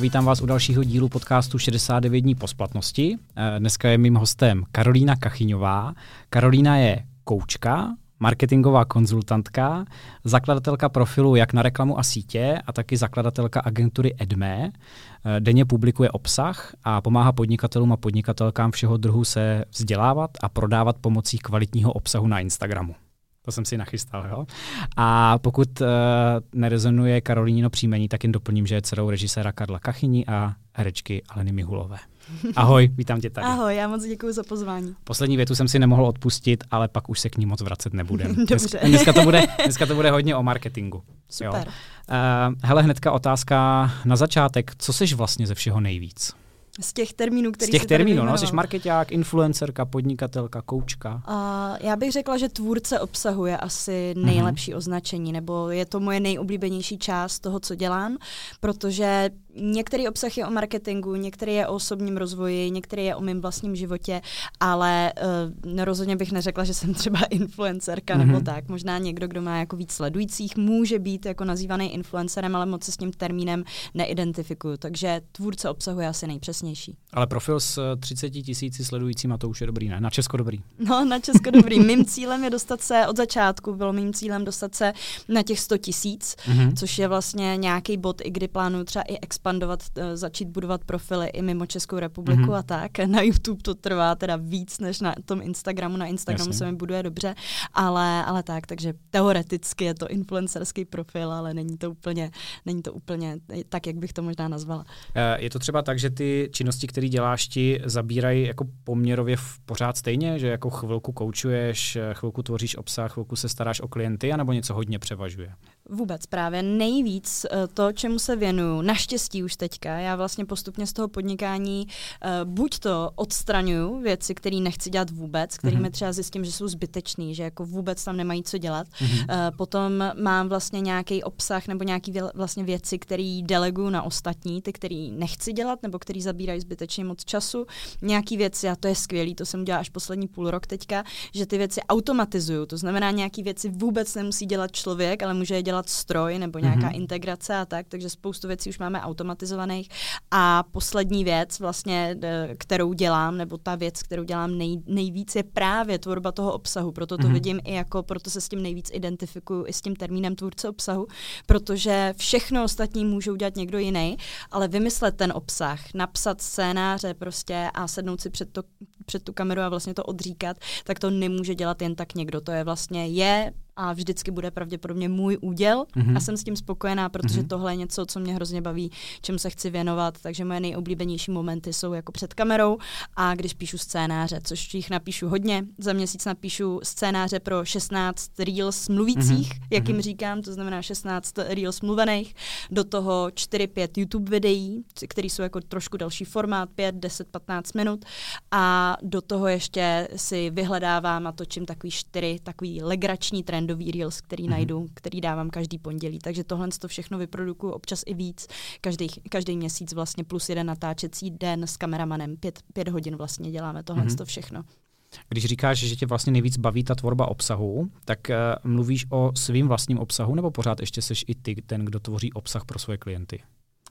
vítám vás u dalšího dílu podcastu 69 dní po splatnosti. Eh, dneska je mým hostem Karolína Kachyňová. Karolína je koučka, marketingová konzultantka, zakladatelka profilu jak na reklamu a sítě a taky zakladatelka agentury Edme. Eh, denně publikuje obsah a pomáhá podnikatelům a podnikatelkám všeho druhu se vzdělávat a prodávat pomocí kvalitního obsahu na Instagramu. To jsem si nachystal, jo. A pokud uh, nerezonuje Karolínino příjmení, tak jen doplním, že je dcerou režiséra Karla Kachyni a herečky Aleny Mihulové. Ahoj, vítám tě tady. Ahoj, já moc děkuji za pozvání. Poslední větu jsem si nemohl odpustit, ale pak už se k ní moc vracet nebudem. Dobře. Dneska to bude, dneska to bude hodně o marketingu. Super. Jo. Uh, hele, hnedka otázka na začátek. Co seš vlastně ze všeho nejvíc? Z těch termínů, který Z těch termínů, no, jsi marketák, influencerka, podnikatelka, koučka. Uh, já bych řekla, že tvůrce obsahu je asi mhm. nejlepší mm-hmm. označení, nebo je to moje nejoblíbenější část toho, co dělám, protože některý obsah je o marketingu, některý je o osobním rozvoji, některý je o mém vlastním životě, ale uh, rozhodně bych neřekla, že jsem třeba influencerka mm-hmm. nebo mhm. tak. Možná někdo, kdo má jako víc sledujících, může být jako nazývaný influencerem, ale moc se s tím termínem neidentifikuju. Takže tvůrce obsahu je asi nejpřesnější. Ale profil s 30 tisíci sledujícíma, to už je dobrý, ne? Na Česko dobrý. No, na Česko dobrý. mým cílem je dostat se, od začátku bylo mým cílem dostat se na těch 100 tisíc, mm-hmm. což je vlastně nějaký bod, i kdy plánuju třeba i expandovat, eh, začít budovat profily i mimo Českou republiku mm-hmm. a tak. Na YouTube to trvá teda víc než na tom Instagramu. Na Instagramu Jasně. se mi buduje dobře, ale, ale tak, takže teoreticky je to influencerský profil, ale není to úplně, není to úplně tak, jak bych to možná nazvala. Eh, je to třeba tak, že ty činnosti, které děláš, ti zabírají jako poměrově v pořád stejně, že jako chvilku koučuješ, eh, chvilku tvoříš obsah, chvilku se staráš o klienty, anebo něco hodně převažuje? Vůbec právě nejvíc eh, to, čemu se věnuju, naštěstí už teďka, já vlastně postupně z toho podnikání uh, buď to odstraňuju věci, které nechci dělat vůbec, kterými mm-hmm. třeba zjistím, že jsou zbytečný, že jako vůbec tam nemají co dělat. Mm-hmm. Potom mám vlastně nějaký obsah nebo nějaký vlastně věci, které deleguju na ostatní, ty, které nechci dělat nebo které zabírají zbytečně moc času. Nějaký věci, a to je skvělý, to jsem udělala až poslední půl rok teďka, že ty věci automatizuju. To znamená, nějaký věci vůbec nemusí dělat člověk, ale může je dělat dělat stroj nebo nějaká mm-hmm. integrace a tak, takže spoustu věcí už máme automatizovaných. A poslední věc, vlastně, kterou dělám, nebo ta věc, kterou dělám nej, nejvíc, je právě tvorba toho obsahu. Proto to mm-hmm. vidím i jako, proto se s tím nejvíc identifikuju i s tím termínem tvůrce obsahu, protože všechno ostatní může udělat někdo jiný, ale vymyslet ten obsah, napsat scénáře prostě a sednout si před, to, před tu kameru a vlastně to odříkat, tak to nemůže dělat jen tak někdo. To je vlastně je a vždycky bude pravděpodobně můj úděl mm-hmm. a jsem s tím spokojená, protože mm-hmm. tohle je něco, co mě hrozně baví, čemu se chci věnovat, takže moje nejoblíbenější momenty jsou jako před kamerou a když píšu scénáře, což jich napíšu hodně, za měsíc napíšu scénáře pro 16 reels mluvících, mm-hmm. jak jim mhm. říkám, to znamená 16 reels mluvených, do toho 4-5 YouTube videí, které jsou jako trošku další formát, 5, 10, 15 minut a do toho ještě si vyhledávám a točím takový 4 takový legrační trend trendový reels, který mm-hmm. najdu, který dávám každý pondělí. Takže tohle to všechno vyprodukuju občas i víc. Každý, každý měsíc vlastně plus jeden natáčecí den s kameramanem. Pět, pět hodin vlastně děláme tohle mm-hmm. to všechno. Když říkáš, že tě vlastně nejvíc baví ta tvorba obsahu, tak uh, mluvíš o svým vlastním obsahu, nebo pořád ještě seš i ty ten, kdo tvoří obsah pro svoje klienty?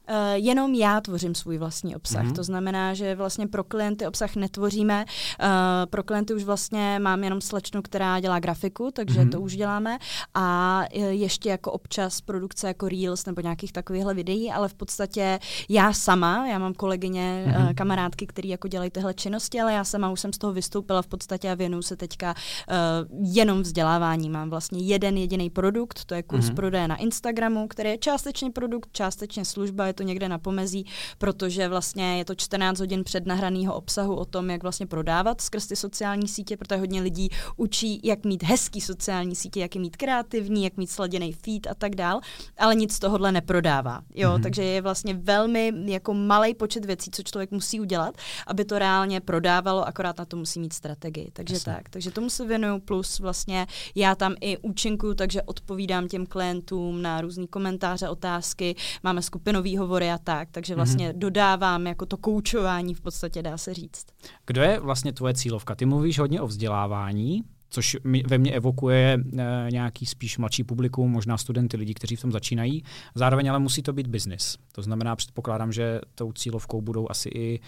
Uh, jenom já tvořím svůj vlastní obsah. Mm-hmm. To znamená, že vlastně pro klienty obsah netvoříme. Uh, pro klienty už vlastně mám jenom slečnu, která dělá grafiku, takže mm-hmm. to už děláme. A ještě jako občas produkce jako Reels nebo nějakých takovýchhle videí, ale v podstatě já sama, já mám kolegyně, mm-hmm. uh, kamarádky, které jako dělají tyhle činnosti, ale já sama už jsem z toho vystoupila v podstatě a věnuju se teďka uh, jenom vzdělávání. Mám vlastně jeden jediný produkt, to je kurz mm-hmm. prodeje na Instagramu, který je částečně produkt, částečně služba, je to někde na pomezí, protože vlastně je to 14 hodin před nahraného obsahu o tom, jak vlastně prodávat skrz ty sociální sítě, protože hodně lidí učí, jak mít hezký sociální sítě, jak je mít kreativní, jak mít sladěný feed a tak dál, ale nic z tohohle neprodává. Jo, mm-hmm. takže je vlastně velmi jako malý počet věcí, co člověk musí udělat, aby to reálně prodávalo, akorát na to musí mít strategii. Takže Jasně. tak, takže tomu se věnuju, plus vlastně já tam i účinkuju, takže odpovídám těm klientům na různé komentáře, otázky, máme skupinový hovory a tak, takže mhm. vlastně mm-hmm. dodávám jako to koučování v podstatě, dá se říct. Kdo je vlastně tvoje cílovka? Ty mluvíš hodně o vzdělávání, což ve mně evokuje e, nějaký spíš mladší publikum, možná studenty, lidi, kteří v tom začínají. Zároveň ale musí to být biznis. To znamená, předpokládám, že tou cílovkou budou asi i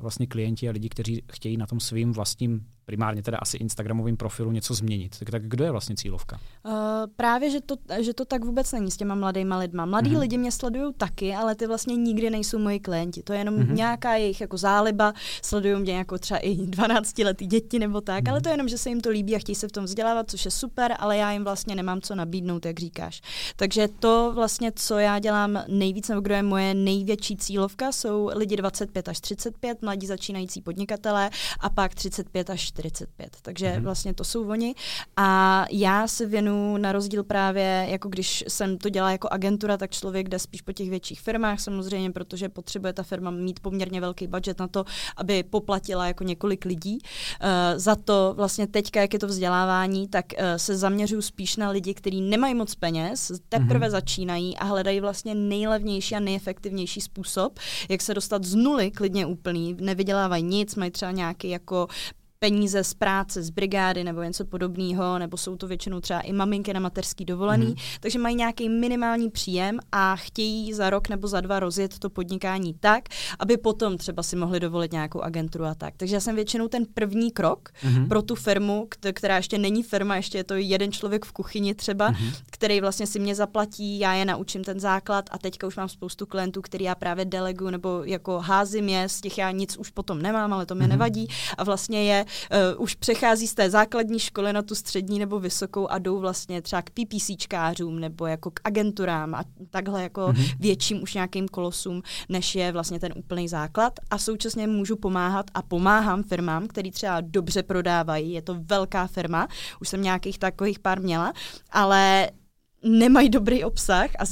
vlastně klienti a lidi, kteří chtějí na tom svým vlastním primárně teda asi Instagramovým profilu něco změnit. Tak, tak kdo je vlastně cílovka? Uh, právě, že to, že to tak vůbec není s těma mladýma lidma. Mladí uh-huh. lidi mě sledují taky, ale ty vlastně nikdy nejsou moji klienti. To je jenom uh-huh. nějaká jejich jako záliba, sledují mě jako třeba i 12-letý děti nebo tak, uh-huh. ale to je jenom, že se jim to líbí a chtějí se v tom vzdělávat, což je super, ale já jim vlastně nemám co nabídnout, jak říkáš. Takže to vlastně, co já dělám nejvíc, nebo kdo je moje největší cílovka, jsou lidi 25 až 35, mladí začínající podnikatelé a pak 35 až 45. Takže mm-hmm. vlastně to jsou oni. A já se věnu na rozdíl právě, jako když jsem to dělala jako agentura, tak člověk jde spíš po těch větších firmách samozřejmě, protože potřebuje ta firma mít poměrně velký budget na to, aby poplatila jako několik lidí. Uh, za to vlastně teďka, jak je to vzdělávání, tak uh, se zaměřuju spíš na lidi, kteří nemají moc peněz, teprve mm-hmm. začínají a hledají vlastně nejlevnější a nejefektivnější způsob, jak se dostat z nuly klidně úplný, nevydělávají nic, mají třeba nějaký jako peníze z práce, z brigády nebo něco podobného, nebo jsou to většinou třeba i maminky na mateřský dovolený, mm. takže mají nějaký minimální příjem a chtějí za rok nebo za dva rozjet to podnikání tak, aby potom třeba si mohli dovolit nějakou agenturu a tak. Takže já jsem většinou ten první krok mm. pro tu firmu, která ještě není firma, ještě je to jeden člověk v kuchyni třeba, mm. Který vlastně si mě zaplatí, já je naučím ten základ a teďka už mám spoustu klientů, který já právě delegu nebo jako házím je, z těch já nic už potom nemám, ale to mi mm. nevadí a vlastně je uh, už přechází z té základní školy na tu střední nebo vysokou a jdou vlastně třeba k PPCčkářům nebo jako k agenturám a takhle jako mm-hmm. větším už nějakým kolosům, než je vlastně ten úplný základ. A současně můžu pomáhat a pomáhám firmám, který třeba dobře prodávají. Je to velká firma, už jsem nějakých takových pár měla, ale nemají dobrý obsah a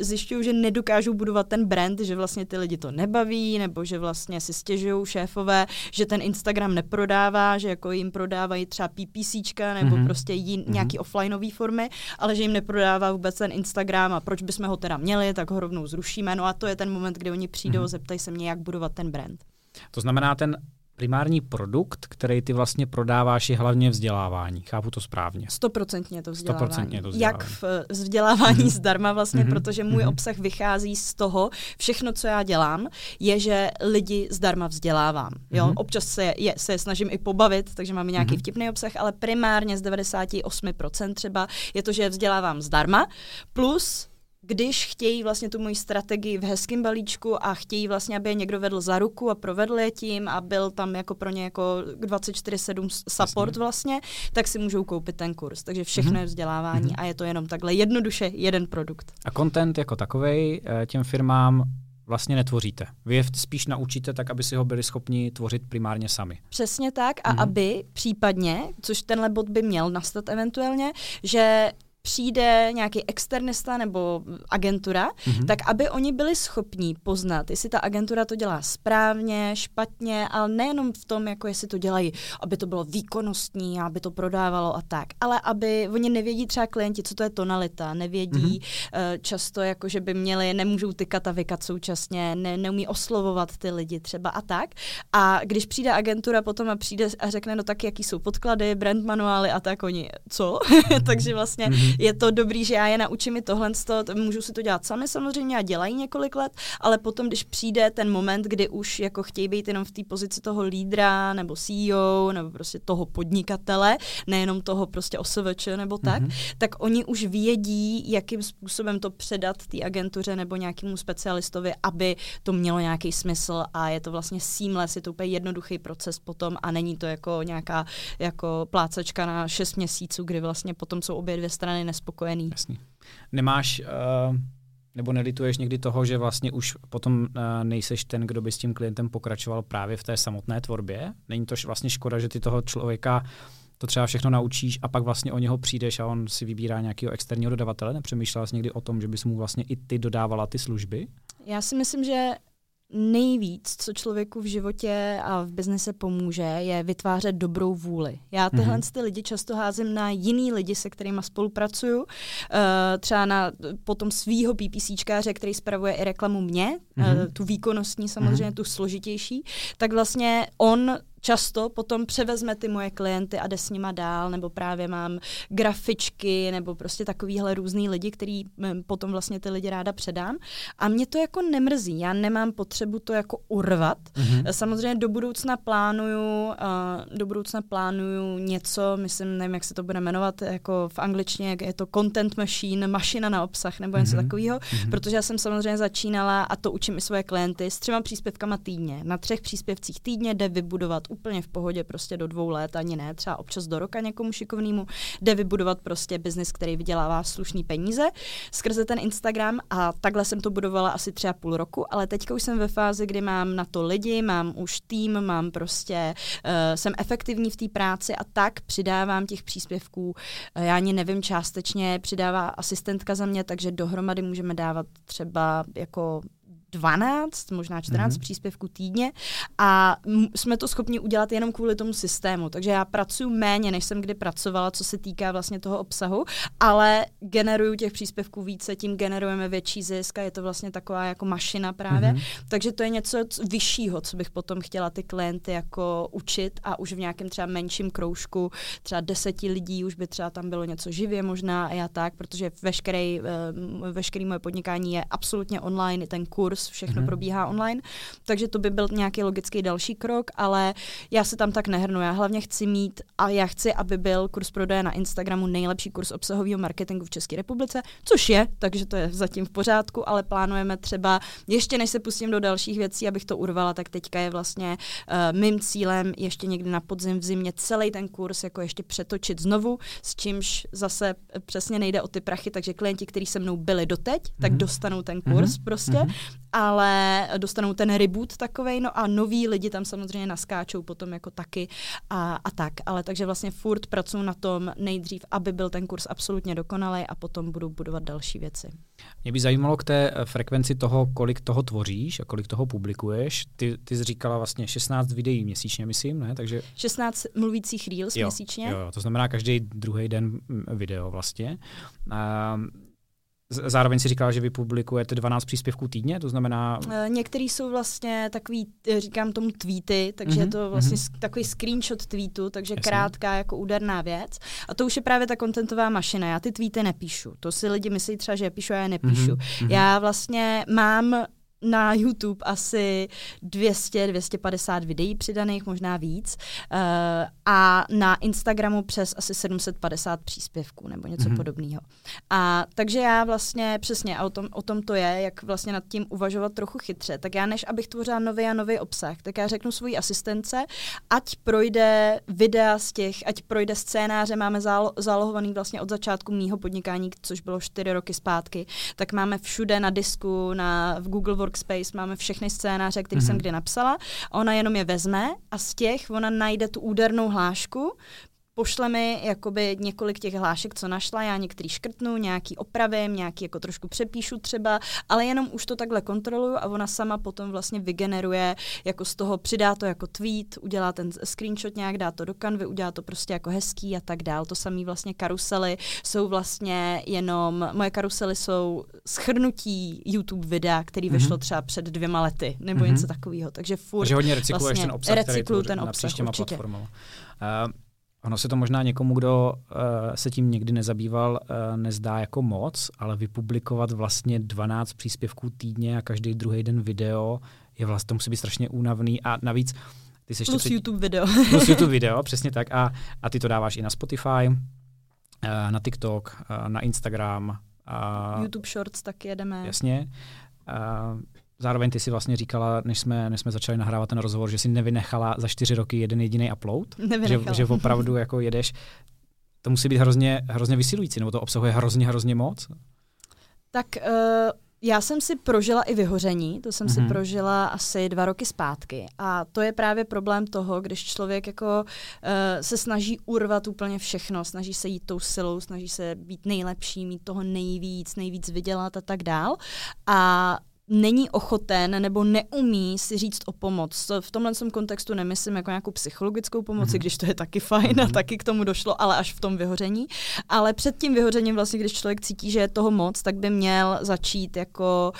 zjišťují, že nedokážou budovat ten brand, že vlastně ty lidi to nebaví, nebo že vlastně si stěžují šéfové, že ten Instagram neprodává, že jako jim prodávají třeba PPCčka nebo mm-hmm. prostě jin, mm-hmm. nějaký offlineové formy, ale že jim neprodává vůbec ten Instagram a proč bychom ho teda měli, tak ho rovnou zrušíme. No a to je ten moment, kdy oni přijdou, mm-hmm. zeptají se mě, jak budovat ten brand. To znamená, ten primární produkt, který ty vlastně prodáváš, je hlavně vzdělávání. Chápu to správně. Stoprocentně to vzdělávání. To vzdělávání. Jak v vzdělávání mm-hmm. zdarma vlastně, mm-hmm. protože můj mm-hmm. obsah vychází z toho, všechno, co já dělám, je, že lidi zdarma vzdělávám. Jo? Mm-hmm. Občas se je, se snažím i pobavit, takže máme nějaký mm-hmm. vtipný obsah, ale primárně z 98% třeba je to, že vzdělávám zdarma, plus když chtějí vlastně tu moji strategii v hezkém balíčku a chtějí vlastně, aby je někdo vedl za ruku a provedl je tím a byl tam jako pro ně jako 24-7 support Jasně. vlastně, tak si můžou koupit ten kurz. Takže všechno mm-hmm. je vzdělávání mm-hmm. a je to jenom takhle jednoduše jeden produkt. A content jako takovej eh, těm firmám vlastně netvoříte. Vy je spíš naučíte tak, aby si ho byli schopni tvořit primárně sami. Přesně tak a mm-hmm. aby případně, což tenhle bod by měl nastat eventuálně, že přijde nějaký externista nebo agentura, mm-hmm. tak aby oni byli schopní poznat, jestli ta agentura to dělá správně, špatně, ale nejenom v tom, jako jestli to dělají, aby to bylo výkonnostní, aby to prodávalo a tak, ale aby oni nevědí třeba klienti, co to je tonalita, nevědí mm-hmm. často, jako že by měli, nemůžou tykat a vykat současně, ne, neumí oslovovat ty lidi třeba a tak. A když přijde agentura potom a přijde a řekne, no tak jaký jsou podklady, brand manuály a tak oni, co? Takže vlastně mm-hmm je to dobrý, že já je naučím i tohle, můžu si to dělat sami samozřejmě a dělají několik let, ale potom, když přijde ten moment, kdy už jako chtějí být jenom v té pozici toho lídra nebo CEO nebo prostě toho podnikatele, nejenom toho prostě OSVČ nebo tak, mm-hmm. tak oni už vědí, jakým způsobem to předat té agentuře nebo nějakému specialistovi, aby to mělo nějaký smysl a je to vlastně seamless, je to úplně jednoduchý proces potom a není to jako nějaká jako plácačka na 6 měsíců, kdy vlastně potom jsou obě dvě strany nespokojený. Jasný. Nemáš uh, nebo nelituješ někdy toho, že vlastně už potom uh, nejseš ten, kdo by s tím klientem pokračoval právě v té samotné tvorbě? Není to vlastně škoda, že ty toho člověka to třeba všechno naučíš a pak vlastně o něho přijdeš a on si vybírá nějakého externího dodavatele? Nepřemýšlela jsi někdy o tom, že bys mu vlastně i ty dodávala ty služby? Já si myslím, že nejvíc, co člověku v životě a v biznise pomůže, je vytvářet dobrou vůli. Já tyhle mm-hmm. ty lidi často házím na jiný lidi, se kterými spolupracuju, uh, třeba na potom svýho PPCčkáře, který spravuje i reklamu mě, mm-hmm. uh, tu výkonnostní samozřejmě, mm-hmm. tu složitější, tak vlastně on často potom převezme ty moje klienty a jde s nima dál, nebo právě mám grafičky, nebo prostě takovýhle různý lidi, který potom vlastně ty lidi ráda předám. A mě to jako nemrzí, já nemám potřebu to jako urvat. Mm-hmm. Samozřejmě do budoucna plánuju, uh, do budoucna plánuju něco, myslím, nevím, jak se to bude jmenovat, jako v angličtině, je to content machine, mašina na obsah, nebo něco mm-hmm. takového, mm-hmm. protože já jsem samozřejmě začínala a to učím i svoje klienty s třema příspěvkama týdně. Na třech příspěvcích týdně jde vybudovat úplně v pohodě prostě do dvou let, ani ne, třeba občas do roka někomu šikovnému, jde vybudovat prostě biznis, který vydělává slušný peníze skrze ten Instagram a takhle jsem to budovala asi třeba půl roku, ale teďka už jsem ve fázi, kdy mám na to lidi, mám už tým, mám prostě, uh, jsem efektivní v té práci a tak přidávám těch příspěvků, já ani nevím, částečně přidává asistentka za mě, takže dohromady můžeme dávat třeba jako 12, možná 14 mm-hmm. příspěvků týdně a m- jsme to schopni udělat jenom kvůli tomu systému. Takže já pracuji méně, než jsem kdy pracovala, co se týká vlastně toho obsahu, ale generuju těch příspěvků více, tím generujeme větší zisk a je to vlastně taková jako mašina právě. Mm-hmm. Takže to je něco vyššího, co bych potom chtěla ty klienty jako učit a už v nějakém třeba menším kroužku, třeba deseti lidí, už by třeba tam bylo něco živě možná a já tak, protože veškerý, uh, veškerý moje podnikání je absolutně online, ten kurz všechno mm-hmm. probíhá online, takže to by byl nějaký logický další krok, ale já se tam tak nehrnu. Já hlavně chci mít a já chci, aby byl kurz prodeje na Instagramu nejlepší kurz obsahového marketingu v České republice, což je, takže to je zatím v pořádku, ale plánujeme třeba, ještě než se pustím do dalších věcí, abych to urvala, tak teďka je vlastně uh, mým cílem ještě někdy na podzim v zimě celý ten kurz jako ještě přetočit znovu, s čímž zase přesně nejde o ty prachy, takže klienti, kteří se mnou byli doteď, mm-hmm. tak mhm. dostanou ten kurz mm-hmm. prostě. Mm-hmm ale dostanou ten reboot takovej, no a noví lidi tam samozřejmě naskáčou potom jako taky a, a tak. Ale takže vlastně furt pracuji na tom nejdřív, aby byl ten kurz absolutně dokonalý a potom budu budovat další věci. Mě by zajímalo k té eh, frekvenci toho, kolik toho tvoříš a kolik toho publikuješ. Ty, ty jsi říkala vlastně 16 videí měsíčně, myslím, ne? Takže... 16 mluvících reels jo, měsíčně. Jo, to znamená každý druhý den mm, video vlastně. Um, Zároveň si říkala, že vy publikujete 12 příspěvků týdně, to znamená... Eh, některý jsou vlastně takový, eh, říkám tomu tweety, takže mm-hmm, je to vlastně mm-hmm. takový screenshot tweetu, takže Jasně. krátká jako úderná věc. A to už je právě ta kontentová mašina. Já ty tweety nepíšu. To si lidi myslí třeba, že je píšu a já nepíšu. Mm-hmm. Já vlastně mám na YouTube asi 200-250 videí přidaných, možná víc. Uh, a na Instagramu přes asi 750 příspěvků nebo něco mm-hmm. podobného. A takže já vlastně přesně, a o tom, o tom to je, jak vlastně nad tím uvažovat trochu chytře, tak já než abych tvořila nový a nový obsah, tak já řeknu svojí asistence, ať projde videa z těch, ať projde scénáře, máme zálo, zálohovaný vlastně od začátku mýho podnikání, což bylo čtyři roky zpátky, tak máme všude na disku, na, v Google Workspace, máme všechny scénáře, které mm-hmm. jsem kdy napsala, ona jenom je vezme a z těch ona najde tu údernou hlášku, pošle mi jakoby několik těch hlášek, co našla, já některý škrtnu, nějaký opravím, nějaký jako trošku přepíšu třeba, ale jenom už to takhle kontroluju a ona sama potom vlastně vygeneruje, jako z toho přidá to jako tweet, udělá ten screenshot nějak, dá to do kanvy, udělá to prostě jako hezký a tak dál. To samé vlastně karusely jsou vlastně jenom, moje karusely jsou schrnutí YouTube videa, který vyšlo mm-hmm. třeba před dvěma lety, nebo mm-hmm. něco takového. Takže furt Takže hodně recykluješ vlastně ten obsah, recykluju ten obsah, určitě. Uh, Ono se to možná někomu, kdo uh, se tím někdy nezabýval, uh, nezdá jako moc, ale vypublikovat vlastně 12 příspěvků týdně a každý druhý den video je vlastně, to musí být strašně únavný a navíc ty se plus před... YouTube video. plus YouTube video, přesně tak. A, a ty to dáváš i na Spotify, uh, na TikTok, uh, na Instagram. Uh, YouTube Shorts taky jedeme. Jasně. Uh, Zároveň ty si vlastně říkala, než jsme, než jsme začali nahrávat ten rozhovor, že si nevynechala za čtyři roky jeden jediný upload. Že, že opravdu jako jedeš. To musí být hrozně, hrozně vysilující, nebo to obsahuje hrozně, hrozně moc? Tak uh, já jsem si prožila i vyhoření, to jsem mm-hmm. si mhm. prožila asi dva roky zpátky. A to je právě problém toho, když člověk jako uh, se snaží urvat úplně všechno, snaží se jít tou silou, snaží se být nejlepší, mít toho nejvíc, nejvíc vydělat a tak dál. A není ochoten nebo neumí si říct o pomoc. V tomhle kontextu nemyslím jako nějakou psychologickou pomoc, mm-hmm. když to je taky fajn mm-hmm. a mhm. taky k tomu došlo, ale až v tom vyhoření. Ale před tím vyhořením vlastně, když člověk cítí, že je toho moc, tak by měl začít jako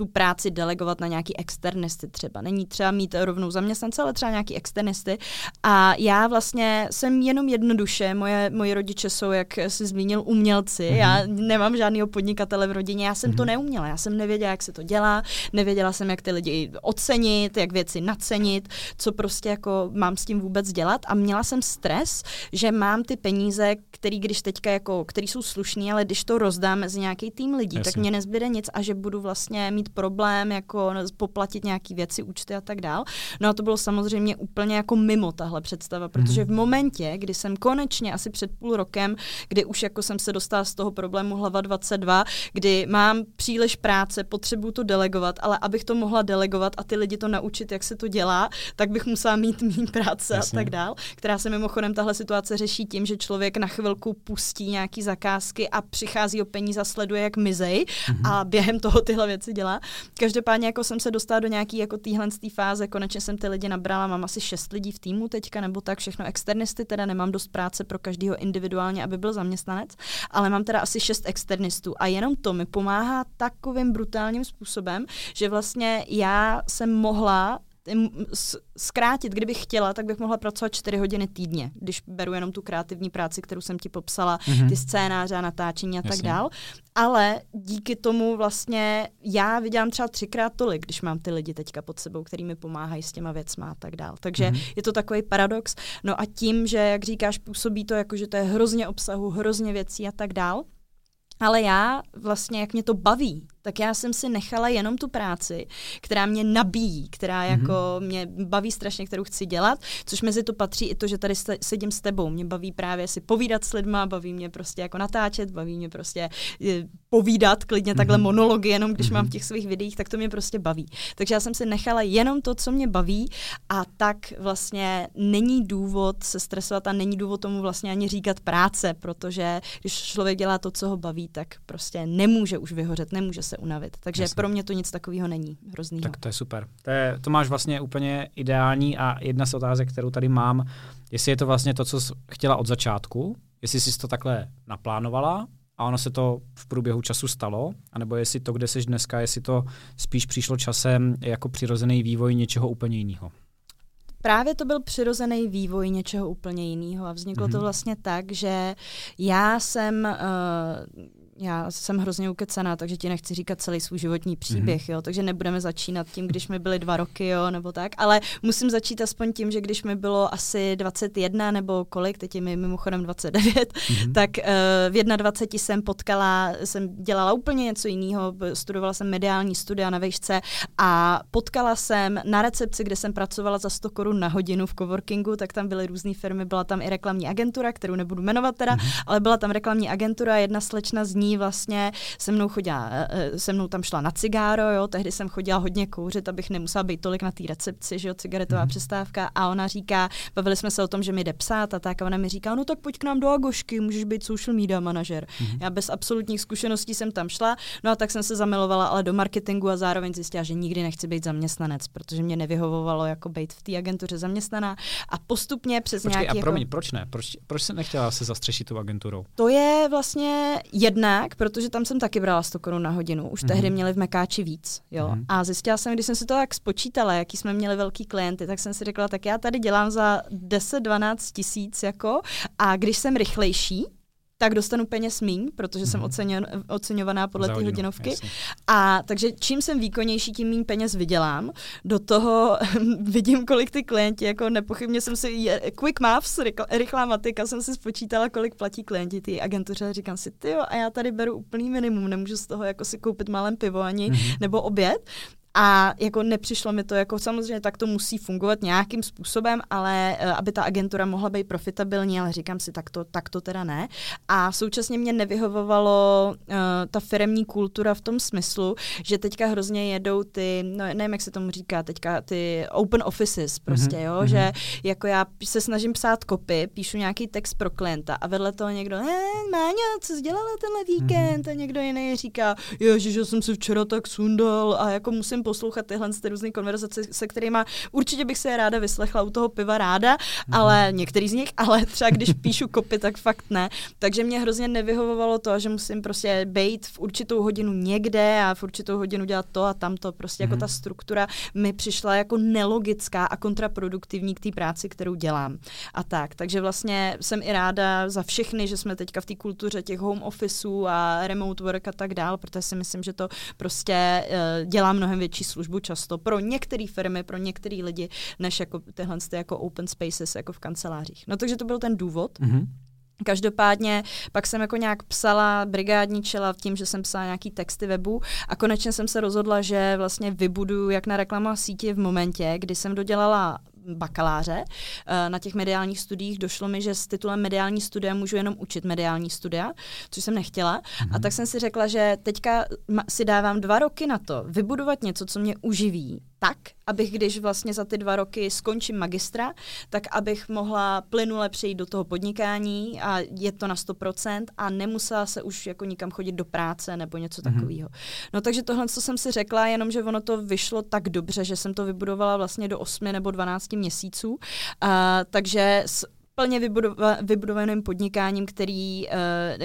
tu práci delegovat na nějaký externisty třeba. Není třeba mít rovnou zaměstnance, ale třeba nějaký externisty. A já vlastně jsem jenom jednoduše, moje, moje rodiče jsou, jak jsi zmínil, umělci. Mm-hmm. Já nemám žádného podnikatele v rodině, já jsem mm-hmm. to mhm. neuměla. Já jsem nevěděla, jak se to dělá, nevěděla jsem, jak ty lidi ocenit, jak věci nacenit, co prostě jako mám s tím vůbec dělat. A měla jsem stres, že mám ty peníze, který když teďka jako, který jsou slušný, ale když to rozdám mezi nějaký tým lidí, Jasně. tak mě nezbyde nic a že budu vlastně mít problém jako poplatit nějaký věci, účty a tak dál. No a to bylo samozřejmě úplně jako mimo tahle představa, protože mm-hmm. v momentě, kdy jsem konečně asi před půl rokem, kdy už jako jsem se dostala z toho problému hlava 22, kdy mám příliš práce, potřebuju to delegovat, ale abych to mohla delegovat a ty lidi to naučit, jak se to dělá, tak bych musela mít méně práce Jasně. a tak dál, která se mimochodem tahle situace řeší tím, že člověk na chvilku pustí nějaký zakázky a přichází o peníze a sleduje, jak mizej mm-hmm. a během toho tyhle věci dělá. Každopádně jako jsem se dostala do nějaký jako téhle fáze, konečně jsem ty lidi nabrala, mám asi šest lidí v týmu teďka, nebo tak všechno externisty, teda nemám dost práce pro každého individuálně, aby byl zaměstnanec, ale mám teda asi šest externistů a jenom to mi pomáhá takovým brutálním způsobem, že vlastně já jsem mohla zkrátit, kdybych chtěla, tak bych mohla pracovat 4 hodiny týdně, když beru jenom tu kreativní práci, kterou jsem ti popsala, mm-hmm. ty scénáře a natáčení a Jasně. tak dál. Ale díky tomu vlastně já vydělám třeba třikrát tolik, když mám ty lidi teďka pod sebou, který mi pomáhají s těma věcma a tak dál. Takže mm-hmm. je to takový paradox. No a tím, že, jak říkáš, působí to jako, že to je hrozně obsahu, hrozně věcí a tak dál, ale já vlastně, jak mě to baví, tak já jsem si nechala jenom tu práci, která mě nabíjí, která mm-hmm. jako mě baví strašně, kterou chci dělat, což mezi to patří i to, že tady sedím s tebou. Mě baví právě si povídat s lidma, baví mě prostě jako natáčet, baví mě prostě je, povídat klidně mm-hmm. takhle mhm. monology, jenom když mm-hmm. mám v těch svých videích, tak to mě prostě baví. Takže já jsem si nechala jenom to, co mě baví a tak vlastně není důvod se stresovat a není důvod tomu vlastně ani říkat práce, protože když člověk dělá to, co ho baví, tak prostě nemůže už vyhořet, nemůže se unavit. Takže Jasně. pro mě to nic takového není hrozný. Tak to je super. To, je, to máš vlastně úplně ideální a jedna z otázek, kterou tady mám, jestli je to vlastně to, co jsi chtěla od začátku, jestli jsi to takhle naplánovala a ono se to v průběhu času stalo, anebo jestli to, kde jsi dneska, jestli to spíš přišlo časem jako přirozený vývoj něčeho úplně jiného. Právě to byl přirozený vývoj něčeho úplně jiného a vzniklo mm-hmm. to mhm. vlastně tak, že já jsem uh, já jsem hrozně ukecená, takže ti nechci říkat celý svůj životní příběh, mm-hmm. jo, takže nebudeme začínat tím, když mi byly dva roky, jo, nebo tak, ale musím začít aspoň tím, že když mi bylo asi 21 nebo kolik, teď je mi mimochodem 29, mm-hmm. tak uh, v 21 jsem potkala, jsem dělala úplně něco jiného, studovala jsem mediální studia na vejšce a potkala jsem na recepci, kde jsem pracovala za 100 korun na hodinu v coworkingu, tak tam byly různé firmy, byla tam i reklamní agentura, kterou nebudu jmenovat teda, mm-hmm. ale byla tam reklamní agentura, jedna slečna z ní vlastně se mnou chodila, eh, eh, se mnou tam šla na cigáro, jo, tehdy jsem chodila hodně kouřit, abych nemusela být tolik na té recepci, že jo, cigaretová mm. přestávka a ona říká, bavili jsme se o tom, že mi jde psát a tak a ona mi říká, no tak pojď k nám do Agošky, můžeš být social media manažer. Mm. Já bez absolutních zkušeností jsem tam šla, no a tak jsem se zamilovala ale do marketingu a zároveň zjistila, že nikdy nechci být zaměstnanec, protože mě nevyhovovalo jako být v té agentuře zaměstnaná a postupně přes Počkej, nějaký... a promiň, jako... proč ne? Proč, proč se nechtěla se zastřešit tou agenturou? To je vlastně jedna jinak, protože tam jsem taky brala 100 korun na hodinu. Už mm-hmm. tehdy měli v Mekáči víc. Jo? Mm-hmm. A zjistila jsem, když jsem si to tak spočítala, jaký jsme měli velký klienty, tak jsem si řekla, tak já tady dělám za 10-12 tisíc jako a když jsem rychlejší, tak dostanu peněz míň, protože jsem mhm. oceněn, oceňovaná podle té hodinovky. Jasně. A takže čím jsem výkonnější, tím méně peněz vydělám. Do toho vidím, kolik ty klienti, jako nepochybně jsem si, quick maths, rychlá matika, jsem si spočítala, kolik platí klienti ty agentuře říkám si, ty a já tady beru úplný minimum, nemůžu z toho jako si koupit malém pivo ani, mm-hmm. nebo oběd. A jako nepřišlo mi to, jako samozřejmě tak to musí fungovat nějakým způsobem, ale uh, aby ta agentura mohla být profitabilní, ale říkám si, tak to, tak to teda ne. A současně mě nevyhovovalo uh, ta firemní kultura v tom smyslu, že teďka hrozně jedou ty, no nevím, jak se tomu říká, teďka ty open offices prostě, mm-hmm. jo, mm-hmm. že jako já se snažím psát kopy, píšu nějaký text pro klienta a vedle toho někdo, ne, Máňa, co jsi dělala tenhle víkend? Mm-hmm. A někdo jiný říká, ježiš, že jsem si včera tak sundal a jako musím musím poslouchat tyhle ty různé konverzace, se kterými určitě bych se je ráda vyslechla u toho piva ráda, mm. ale některý z nich, ale třeba když píšu kopy, tak fakt ne. Takže mě hrozně nevyhovovalo to, že musím prostě být v určitou hodinu někde a v určitou hodinu dělat to a tamto. Prostě mm. jako mhm. ta struktura mi přišla jako nelogická a kontraproduktivní k té práci, kterou dělám. A tak. Takže vlastně jsem i ráda za všechny, že jsme teďka v té kultuře těch home officeů a remote work a tak dál, protože si myslím, že to prostě uh, dělá mnohem větší službu často pro některé firmy, pro některé lidi, než jako tyhle jako open spaces jako v kancelářích. No takže to byl ten důvod. Mm-hmm. Každopádně pak jsem jako nějak psala, brigádničila tím, že jsem psala nějaký texty webu a konečně jsem se rozhodla, že vlastně vybudu jak na reklama síti v momentě, kdy jsem dodělala bakaláře. Eh, na těch mediálních studiích došlo mi, že s titulem mediální studia můžu jenom učit mediální studia, což jsem nechtěla. Mm-hmm. A mhm. tak jsem si řekla, že teďka si dávám dva roky na to vybudovat něco, co mě uživí, tak, abych když vlastně za ty dva roky skončím magistra, tak abych mohla plynule přejít do toho podnikání a je to na 100% a nemusela se už jako nikam chodit do práce nebo něco mm-hmm. takového. No takže tohle, co jsem si řekla, jenom, že ono to vyšlo tak dobře, že jsem to vybudovala vlastně do 8 nebo 12 měsíců. Uh, takže s plně vybudova, vybudovaným podnikáním, který, uh,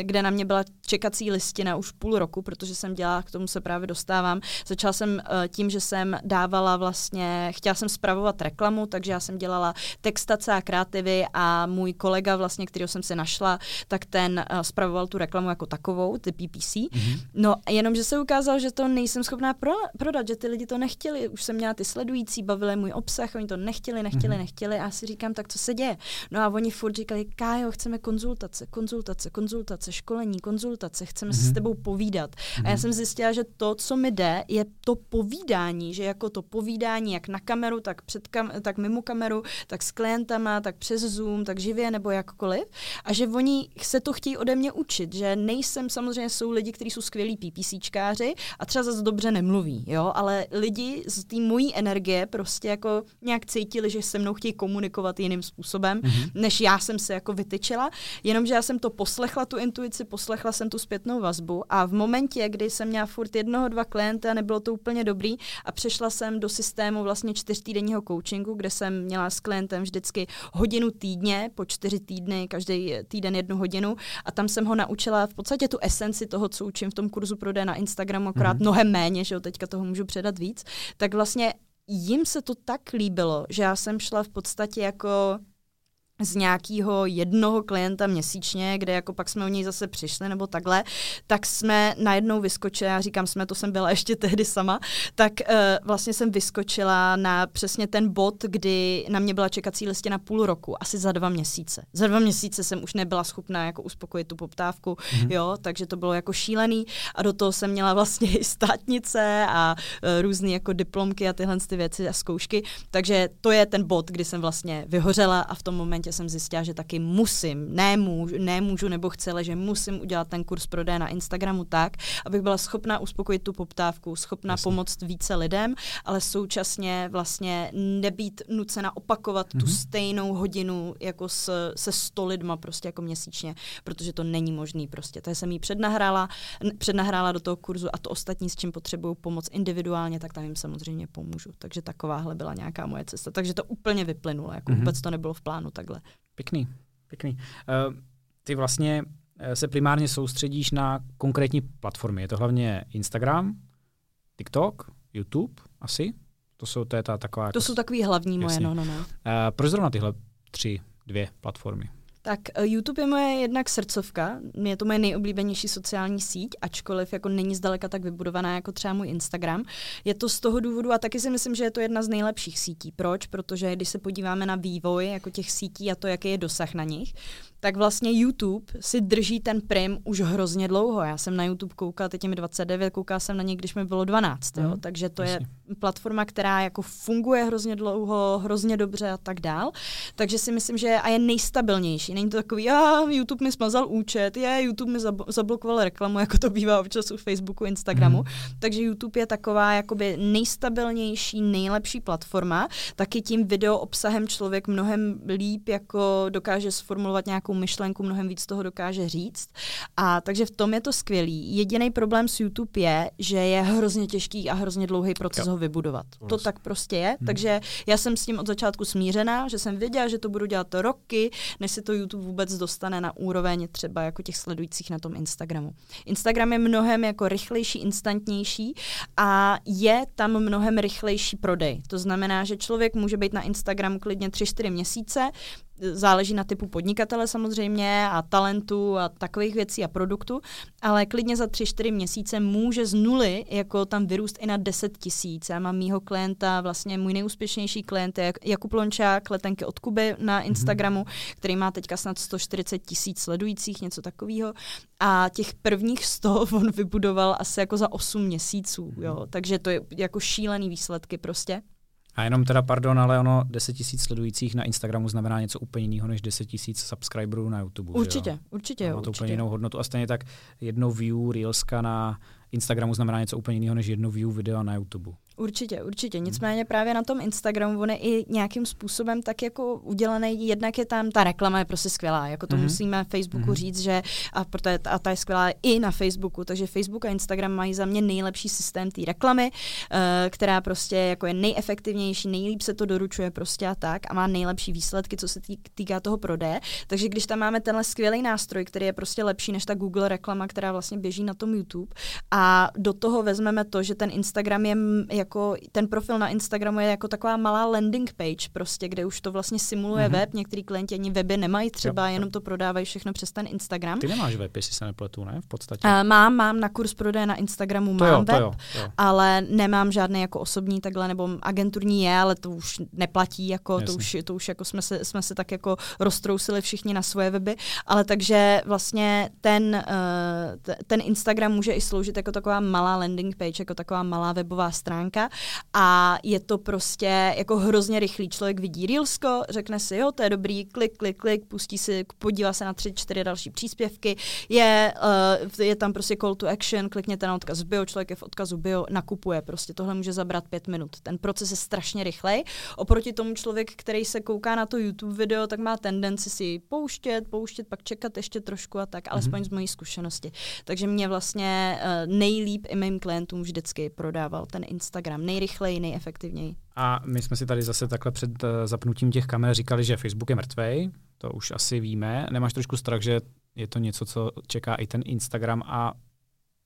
kde na mě byla čekací listina už půl roku, protože jsem dělala, k tomu se právě dostávám. Začala jsem uh, tím, že jsem dávala vlastně, chtěla jsem spravovat reklamu, takže já jsem dělala textace a kreativy a můj kolega vlastně, kterého jsem si našla, tak ten uh, spravoval tu reklamu jako takovou, ty PPC. Mm-hmm. No jenomže se ukázalo, že to nejsem schopná pro, prodat, že ty lidi to nechtěli. Už jsem měla ty sledující, bavili můj obsah, oni to nechtěli, nechtěli, mm-hmm. nechtěli a já si říkám, tak co se děje? No a oni furt říkali, Kájo, chceme konzultace, konzultace, konzultace, školení, konzultace, chceme mm-hmm. si s mhm. tebou povídat. Mm-hmm. A já mhm. jsem zjistila, že to, co mi jde, je to povídání, že jako to povídání jak na kameru, tak, před kam- tak mimo kameru, tak s klientama, tak přes Zoom, tak živě nebo jakkoliv. A že oni se to chtějí ode mě učit, že nejsem, samozřejmě jsou lidi, kteří jsou skvělí PPCčkáři a třeba zase dobře nemluví, jo, ale lidi z té mojí energie prostě jako nějak cítili, že se mnou chtějí komunikovat jiným způsobem, mm-hmm. než než já jsem se jako vytyčila, jenomže já jsem to poslechla, tu intuici, poslechla jsem tu zpětnou vazbu a v momentě, kdy jsem měla furt jednoho, dva klienty a nebylo to úplně dobrý a přešla jsem do systému vlastně čtyřtýdenního coachingu, kde jsem měla s klientem vždycky hodinu týdně, po čtyři týdny, každý týden jednu hodinu a tam jsem ho naučila v podstatě tu esenci toho, co učím v tom kurzu prodeje na Instagramu, akorát mm-hmm. mnohem méně, že jo, teďka toho můžu předat víc, tak vlastně jim se to tak líbilo, že já jsem šla v podstatě jako z nějakého jednoho klienta měsíčně, kde jako pak jsme o něj zase přišli nebo takhle, tak jsme najednou vyskočili, já říkám jsme, to jsem byla ještě tehdy sama, tak uh, vlastně jsem vyskočila na přesně ten bod, kdy na mě byla čekací listina půl roku, asi za dva měsíce. Za dva měsíce jsem už nebyla schopná jako uspokojit tu poptávku, mm-hmm. jo, takže to bylo jako šílený a do toho jsem měla vlastně i státnice a uh, různé jako diplomky a tyhle ty věci a zkoušky, takže to je ten bod, kdy jsem vlastně vyhořela a v tom momentě momentě jsem zjistila, že taky musím, nemůžu, nemůžu nebo chci, ale že musím udělat ten kurz prodeje na Instagramu tak, abych byla schopná uspokojit tu poptávku, schopná Jasně. pomoct více lidem, ale současně vlastně nebýt nucena opakovat mm-hmm. tu mhm. stejnou hodinu jako s, se sto lidma prostě jako měsíčně, protože to není možný prostě. To jsem jí přednahrála, přednahrála do toho kurzu a to ostatní, s čím potřebuju pomoc individuálně, tak tam jim samozřejmě pomůžu. Takže takováhle byla nějaká moje cesta. Takže to úplně vyplynulo, jako mm-hmm. vůbec to nebylo v plánu takhle takhle. Pěkný, pěkný. Uh, ty vlastně eh, se primárně soustředíš na konkrétní platformy. Je to hlavně Instagram, TikTok, YouTube asi? To jsou to je ta taková... To jako, jsou takový hlavní moje, no, no, no. Uh, proč zrovna tyhle tři, dvě platformy? Tak eh, YouTube je moje jednak srdcovka, je to moje nejoblíbenější sociální síť, ačkoliv jako není zdaleka tak vybudovaná jako třeba můj Instagram. Je to z toho důvodu a taky si myslím, že je to jedna z nejlepších sítí. Proč? Protože když se podíváme na vývoj jako těch sítí a to, jaký je dosah na nich, tak vlastně YouTube si drží ten prim už hrozně dlouho. Já jsem na YouTube koukala, teď je mi 29, koukala jsem na něj, když mi bylo 12, jo? Mm, takže to jasně. je platforma, která jako funguje hrozně dlouho, hrozně dobře a tak dál. Takže si myslím, že a je nejstabilnější. Není to takový, a YouTube mi smazal účet, je, YouTube mi zablokoval reklamu, jako to bývá občas u Facebooku, Instagramu. Mm. Takže YouTube je taková jakoby nejstabilnější, nejlepší platforma. Taky tím video obsahem člověk mnohem líp jako dokáže sformulovat nějakou myšlenku, mnohem víc toho dokáže říct. A takže v tom je to skvělý. Jediný problém s YouTube je, že je hrozně těžký a hrozně dlouhý proces jo. ho vybudovat. To tak prostě je. Hmm. Takže já jsem s tím od začátku smířená, že jsem věděla, že to budu dělat roky, než se to YouTube vůbec dostane na úroveň třeba jako těch sledujících na tom Instagramu. Instagram je mnohem jako rychlejší, instantnější a je tam mnohem rychlejší prodej. To znamená, že člověk může být na Instagramu klidně 3-4 měsíce, záleží na typu podnikatele samozřejmě a talentu a takových věcí a produktu, ale klidně za 3-4 měsíce může z nuly jako tam vyrůst i na 10 tisíc. Já mám mýho klienta, vlastně můj nejúspěšnější klient je Jakub Lončák, letenky od Kuby na mhm. Instagramu, mm-hmm. který má teďka snad 140 tisíc sledujících, něco takového. A těch prvních 100 on vybudoval asi jako za 8 měsíců, jo. Mhm. takže to je jako šílený výsledky prostě. A jenom teda, pardon, ale ono 10 tisíc sledujících na Instagramu znamená něco úplně jiného než 10 tisíc subscriberů na YouTube. Určitě, jo? určitě. Má to určitě. úplně jinou hodnotu a stejně tak jedno view Reelska na Instagramu znamená něco úplně jiného než jedno view videa na YouTube. Určitě, určitě. Nicméně právě na tom Instagramu on je i nějakým způsobem tak jako udělaný, jednak je tam, ta reklama je prostě skvělá, jako to mm-hmm. musíme Facebooku mm-hmm. říct, že a, protože, a ta je skvělá i na Facebooku, takže Facebook a Instagram mají za mě nejlepší systém té reklamy, uh, která prostě jako je nejefektivnější, nejlíp se to doručuje prostě a tak a má nejlepší výsledky, co se tý, týká toho prodeje. Takže když tam máme tenhle skvělý nástroj, který je prostě lepší než ta Google reklama, která vlastně běží na tom YouTube a do toho vezmeme to, že ten Instagram je jako ten profil na Instagramu je jako taková malá landing page prostě, kde už to vlastně simuluje mm-hmm. web. Některý klienti ani weby nemají třeba, jo, jenom to prodávají všechno přes ten Instagram. Ty nemáš web, jestli se nepletu, ne? V podstatě. Uh, mám, mám na kurz prodeje na Instagramu, to mám jo, web, jo, jo. ale nemám žádný jako osobní takhle, nebo agenturní je, ale to už neplatí, jako to už, to už jako jsme se, jsme se tak jako roztrousili všichni na svoje weby, ale takže vlastně ten, uh, ten Instagram může i sloužit jako taková malá landing page, jako taková malá webová stránka a je to prostě jako hrozně rychlý. Člověk vidí Reelsko, řekne si, jo, to je dobrý, klik, klik, klik, pustí si, podívá se na tři, čtyři další příspěvky, je, uh, je tam prostě call to action, klikněte na odkaz bio, člověk je v odkazu bio, nakupuje, prostě tohle může zabrat pět minut. Ten proces je strašně rychlej. Oproti tomu člověk, který se kouká na to YouTube video, tak má tendenci si pouštět, pouštět, pak čekat ještě trošku a tak, alespoň mm-hmm. z mojí zkušenosti. Takže mě vlastně uh, nejlíp i mým klientům vždycky prodával ten Instagram nejrychleji, nejefektivněji. A my jsme si tady zase takhle před uh, zapnutím těch kamer říkali, že Facebook je mrtvej, to už asi víme. Nemáš trošku strach, že je to něco, co čeká i ten Instagram a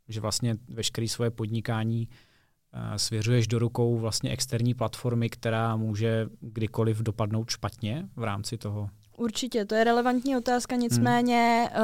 že vlastně veškeré svoje podnikání uh, svěřuješ do rukou vlastně externí platformy, která může kdykoliv dopadnout špatně v rámci toho Určitě, to je relevantní otázka, nicméně hmm.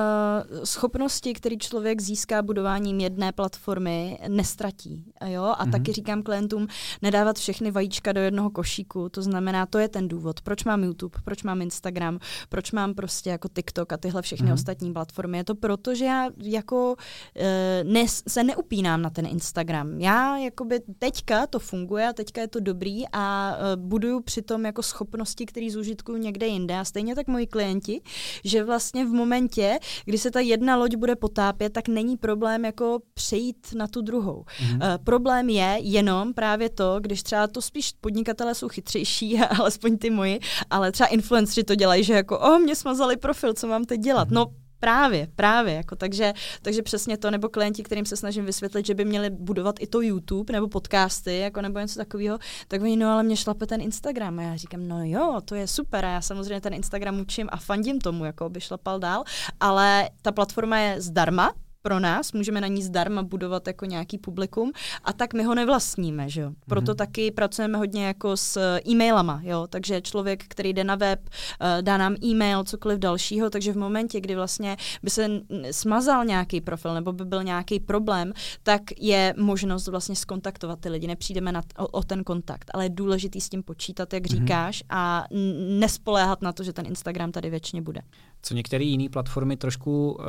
uh, schopnosti, který člověk získá budováním jedné platformy, nestratí. Jo? A hmm. taky říkám klientům, nedávat všechny vajíčka do jednoho košíku, to znamená, to je ten důvod, proč mám YouTube, proč mám Instagram, proč mám prostě jako TikTok a tyhle všechny hmm. ostatní platformy. Je to proto, že já jako uh, ne, se neupínám na ten Instagram. Já jakoby teďka to funguje a teďka je to dobrý a uh, buduju přitom jako schopnosti, které zužitkuju někde jinde a stejně tak tak moji klienti, že vlastně v momentě, kdy se ta jedna loď bude potápět, tak není problém jako přejít na tu druhou. Mm-hmm. Uh, problém je jenom právě to, když třeba to spíš podnikatelé jsou chytřejší, alespoň ty moji, ale třeba influenceri to dělají, že jako, o, mě smazali profil, co mám teď dělat? Mm-hmm. No, Právě, právě. Jako, takže, takže přesně to, nebo klienti, kterým se snažím vysvětlit, že by měli budovat i to YouTube nebo podcasty, jako nebo něco takového, tak oni, no ale mě šlape ten Instagram. A já říkám, no jo, to je super. A já samozřejmě ten Instagram učím a fandím tomu, jako by šlapal dál, ale ta platforma je zdarma, pro nás, můžeme na ní zdarma budovat jako nějaký publikum a tak my ho nevlastníme, že jo. Proto mm-hmm. taky pracujeme hodně jako s e-mailama, jo, takže člověk, který jde na web, uh, dá nám e-mail, cokoliv dalšího, takže v momentě, kdy vlastně by se smazal nějaký profil nebo by byl nějaký problém, tak je možnost vlastně skontaktovat ty lidi, nepřijdeme na o, o ten kontakt, ale je důležitý s tím počítat, jak mm-hmm. říkáš a nespoléhat na to, že ten Instagram tady věčně bude co některé jiné platformy trošku uh,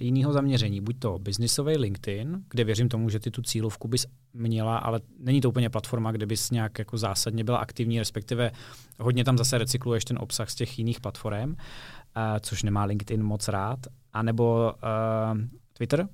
jiného zaměření. Buď to biznisový LinkedIn, kde věřím tomu, že ty tu cílovku bys měla, ale není to úplně platforma, kde bys nějak jako zásadně byla aktivní, respektive hodně tam zase recykluješ ten obsah z těch jiných platform, uh, což nemá LinkedIn moc rád. A nebo uh, Twitter,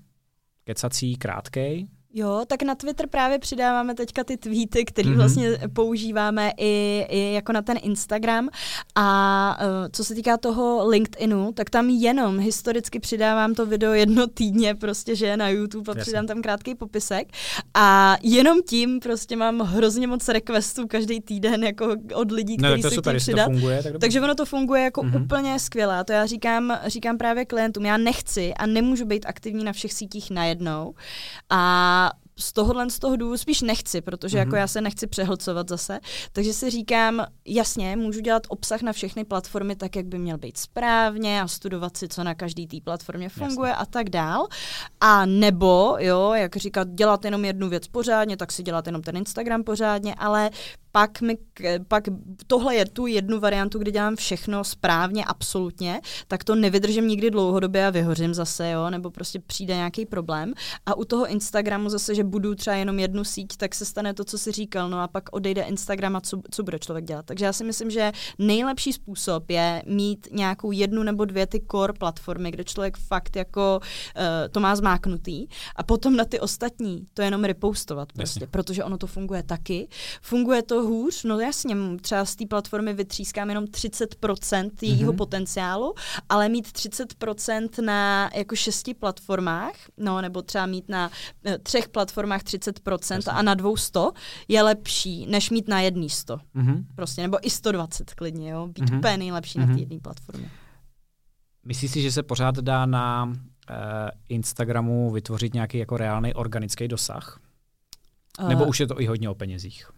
kecací, krátkej, Jo, tak na Twitter právě přidáváme teďka ty tweety, které mm-hmm. vlastně používáme i, i jako na ten Instagram. A uh, co se týká toho LinkedInu, tak tam jenom historicky přidávám to video jedno týdně, prostě, že je na YouTube a Jasně. přidám tam krátký popisek. A jenom tím prostě mám hrozně moc requestů každý týden jako od lidí, no, kteří no, se super, přidat. To funguje, tak Takže ono to funguje jako mm-hmm. úplně skvěle. A to já říkám, říkám právě klientům, já nechci a nemůžu být aktivní na všech sítích najednou. A z tohohle z toho důvodu spíš nechci, protože mm-hmm. jako já se nechci přehlcovat zase. Takže si říkám, jasně, můžu dělat obsah na všechny platformy tak, jak by měl být správně a studovat si, co na každý té platformě funguje jasně. a tak dál. A nebo, jo, jak říkat, dělat jenom jednu věc pořádně, tak si dělat jenom ten Instagram pořádně, ale pak, mi, pak tohle je tu jednu variantu, kdy dělám všechno správně, absolutně, tak to nevydržím nikdy dlouhodobě a vyhořím zase, jo, nebo prostě přijde nějaký problém. A u toho Instagramu zase, že budu třeba jenom jednu síť, tak se stane to, co si říkal, no a pak odejde Instagram a co, co bude člověk dělat. Takže já si myslím, že nejlepší způsob je mít nějakou jednu nebo dvě ty core platformy, kde člověk fakt jako uh, to má zmáknutý a potom na ty ostatní to jenom repostovat prostě, Jasně. protože ono to funguje taky. Funguje to hůř? No jasně, třeba z té platformy vytřískám jenom 30% jejího mm-hmm. potenciálu, ale mít 30% na jako šesti platformách, no nebo třeba mít na e, třech platformách 30% jasně. a na dvou 100 je lepší, než mít na jedný 100. Mm-hmm. Prostě, nebo i 120 klidně, jo, být mm-hmm. úplně nejlepší mm-hmm. na té mhm. jedné platformě. Myslíš si, že se pořád dá na uh, Instagramu vytvořit nějaký jako reálný organický dosah? Nebo už je to i hodně o penězích?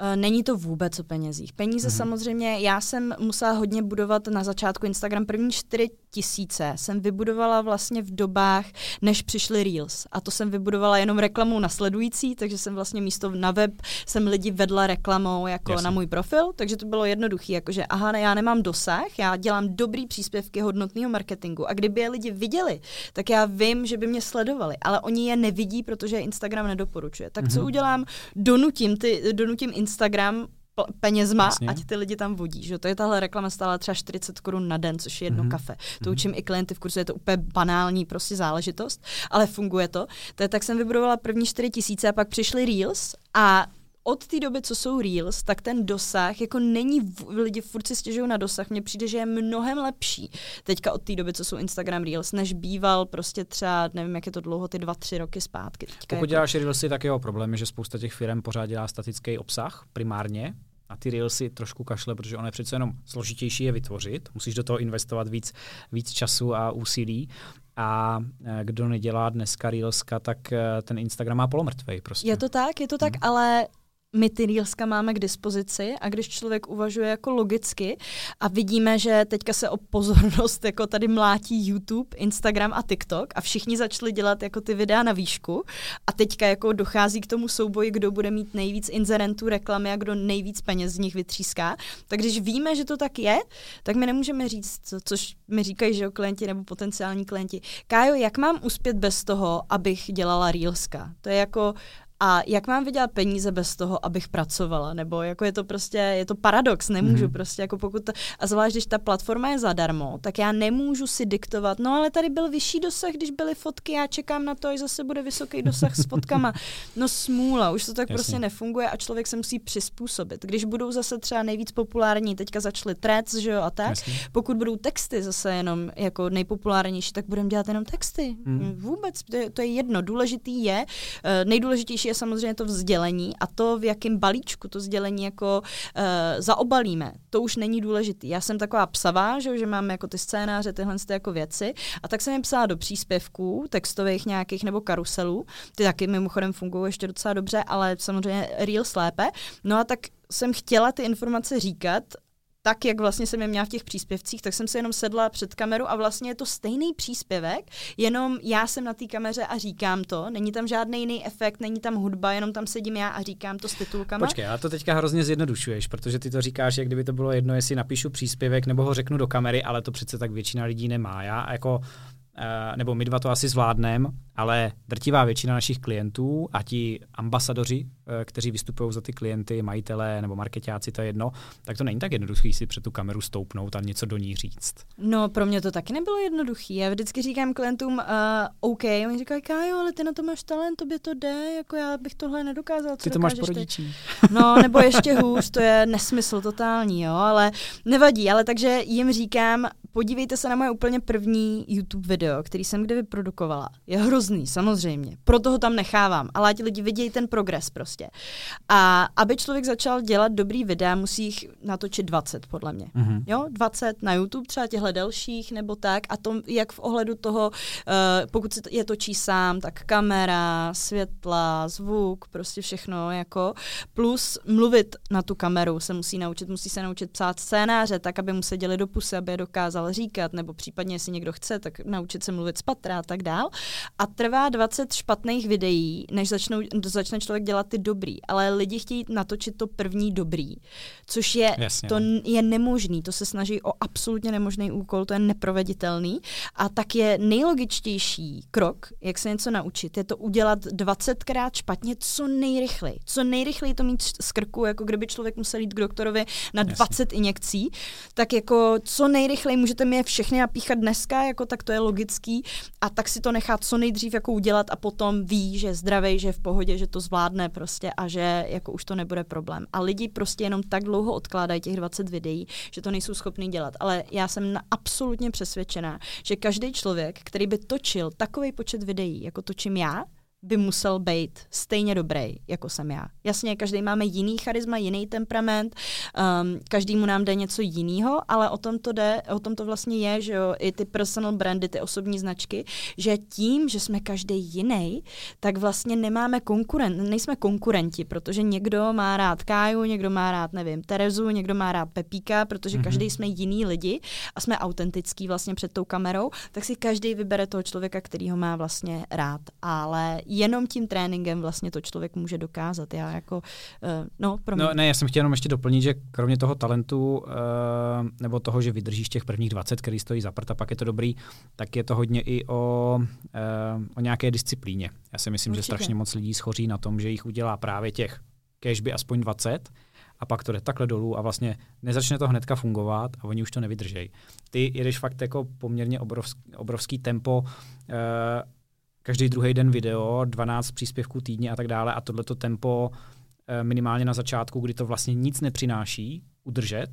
Eh, není to vůbec o penězích. Peníze mm-hmm. samozřejmě, já jsem musela hodně budovat na začátku Instagram. První čtyři tisíce jsem vybudovala vlastně v dobách, než přišly Reels. A to jsem vybudovala jenom reklamou na sledující, takže jsem vlastně místo na web jsem lidi vedla reklamou jako Jasně. na můj profil, takže to bylo jednoduché, jakože aha, ne, já nemám dosah, já dělám dobrý příspěvky hodnotného marketingu a kdyby je lidi viděli, tak já vím, že by mě sledovali, ale oni je nevidí, protože Instagram nedoporučuje. Tak mm-hmm. co mhm. udělám? Donutím, ty, donutím Instagram penězma, Jasně. ať ty lidi tam vodí. Že? To je tahle reklama stála třeba 40 korun na den, což je jedno mm-hmm. kafe. To mm-hmm. učím i klienty v kurzu, je to úplně banální prostě záležitost, ale funguje to. to je, tak jsem vybudovala první 4 tisíce a pak přišly Reels a od té doby, co jsou Reels, tak ten dosah, jako není, lidi furt si stěžují na dosah, mně přijde, že je mnohem lepší teďka od té doby, co jsou Instagram Reels, než býval prostě třeba, nevím, jak je to dlouho, ty dva, tři roky zpátky. Teďka Pokud jako... děláš Reelsy, tak jeho problém je, že spousta těch firm pořád dělá statický obsah primárně, a ty Reelsy trošku kašle, protože ono je přece jenom složitější je vytvořit, musíš do toho investovat víc, víc času a úsilí. A e, kdo nedělá dneska Reelska, tak e, ten Instagram má polomrtvej prostě. Je to tak, je to tak, hmm. ale my ty Reelska máme k dispozici a když člověk uvažuje jako logicky a vidíme, že teďka se o pozornost jako tady mlátí YouTube, Instagram a TikTok a všichni začali dělat jako ty videa na výšku a teďka jako dochází k tomu souboji, kdo bude mít nejvíc inzerentů reklamy a kdo nejvíc peněz z nich vytříská. Tak když víme, že to tak je, tak my nemůžeme říct, co, což mi říkají, že jo, klienti nebo potenciální klienti. Kájo, jak mám uspět bez toho, abych dělala Reelska? To je jako, a jak mám vydělat peníze bez toho, abych pracovala? Nebo jako je to prostě, je to paradox, nemůžu mm-hmm. prostě, jako pokud, to, a zvlášť, když ta platforma je zadarmo, tak já nemůžu si diktovat, no ale tady byl vyšší dosah, když byly fotky, já čekám na to, až zase bude vysoký dosah s fotkama. No smůla, už to tak Jasně. prostě nefunguje a člověk se musí přizpůsobit. Když budou zase třeba nejvíc populární, teďka začaly threads, že jo, a tak, Jasně. pokud budou texty zase jenom jako nejpopulárnější, tak budeme dělat jenom texty. Mm. Vůbec, to je, to je jedno. Důležitý je, uh, nejdůležitější je samozřejmě to vzdělení a to, v jakém balíčku to sdělení jako uh, zaobalíme, to už není důležitý. Já jsem taková psavá, že, že mám jako ty scénáře, tyhle ty jako věci a tak jsem je psala do příspěvků, textových nějakých nebo karuselů. Ty taky mimochodem fungují ještě docela dobře, ale samozřejmě real lépe. No a tak jsem chtěla ty informace říkat tak, jak vlastně jsem je měla v těch příspěvcích, tak jsem se jenom sedla před kameru a vlastně je to stejný příspěvek, jenom já jsem na té kameře a říkám to, není tam žádný jiný efekt, není tam hudba, jenom tam sedím já a říkám to s titulkama. Počkej, já to teďka hrozně zjednodušuješ, protože ty to říkáš, jak kdyby to bylo jedno, jestli napíšu příspěvek nebo ho řeknu do kamery, ale to přece tak většina lidí nemá. Já jako nebo my dva to asi zvládneme, ale drtivá většina našich klientů a ti ambasadoři, eh, kteří vystupují za ty klienty, majitelé nebo marketáci, to je jedno, tak to není tak jednoduché si před tu kameru stoupnout a něco do ní říct. No, pro mě to taky nebylo jednoduché. Já vždycky říkám klientům, uh, OK, oni říkají, Kájo, ale ty na to máš talent, tobě to jde, jako já bych tohle nedokázal. Co ty to máš po rodičích. No, nebo ještě hůř, to je nesmysl totální, jo, ale nevadí, ale takže jim říkám, podívejte se na moje úplně první YouTube video, který jsem kdy vyprodukovala. Je hrozný, samozřejmě. Proto ho tam nechávám, ale ať lidi vidějí ten progres prostě. A aby člověk začal dělat dobrý videa, musí jich natočit 20, podle mě. Mm-hmm. Jo, 20 na YouTube, třeba těchto delších nebo tak. A to jak v ohledu toho, uh, pokud se je točí sám, tak kamera, světla, zvuk, prostě všechno jako. Plus mluvit na tu kameru se musí naučit, musí se naučit psát scénáře, tak aby mu se děli do pusy, aby je dokázal říkat, nebo případně, jestli někdo chce, tak naučit se mluvit z patra a tak dál. A trvá 20 špatných videí, než začnou, začne člověk dělat ty dobrý. Ale lidi chtějí natočit to první dobrý, což je, Jasně, to no. je nemožný. To se snaží o absolutně nemožný úkol, to je neproveditelný. A tak je nejlogičtější krok, jak se něco naučit, je to udělat 20krát špatně co nejrychleji. Co nejrychleji to mít z krku, jako kdyby člověk musel jít k doktorovi na 20 Jasně. injekcí, tak jako co nejrychleji můžete mi je všechny napíchat dneska, jako tak to je logický a tak si to nechá co nejdřív jako udělat a potom ví, že je zdravý, že je v pohodě, že to zvládne prostě a že jako už to nebude problém. A lidi prostě jenom tak dlouho odkládají těch 20 videí, že to nejsou schopni dělat. Ale já jsem na absolutně přesvědčená, že každý člověk, který by točil takový počet videí, jako točím já, by musel být stejně dobrý, jako jsem já. Jasně, každý máme jiný charisma, jiný temperament, um, každý mu nám jde něco jiného, ale o tom to jde, o tom to vlastně je, že jo, i ty personal brandy, ty osobní značky, že tím, že jsme každý jiný, tak vlastně nemáme konkurent, nejsme konkurenti, protože někdo má rád Káju, někdo má rád, nevím, Terezu, někdo má rád Pepíka, protože mm-hmm. každý jsme jiný lidi a jsme autentický vlastně před tou kamerou, tak si každý vybere toho člověka, který ho má vlastně rád. Ale jenom tím tréninkem vlastně to člověk může dokázat. Já jako, uh, no, pro mě. No, ne, já jsem chtěl jenom ještě doplnit, že kromě toho talentu, uh, nebo toho, že vydržíš těch prvních 20, který stojí za prd a pak je to dobrý, tak je to hodně i o, uh, o nějaké disciplíně. Já si myslím, Určitě. že strašně moc lidí schoří na tom, že jich udělá právě těch cashby aspoň 20, a pak to jde takhle dolů a vlastně nezačne to hnedka fungovat a oni už to nevydržejí. Ty jedeš fakt jako poměrně obrovský, obrovský tempo, uh, každý druhý den video, 12 příspěvků týdně a tak dále a tohleto tempo eh, minimálně na začátku, kdy to vlastně nic nepřináší, udržet,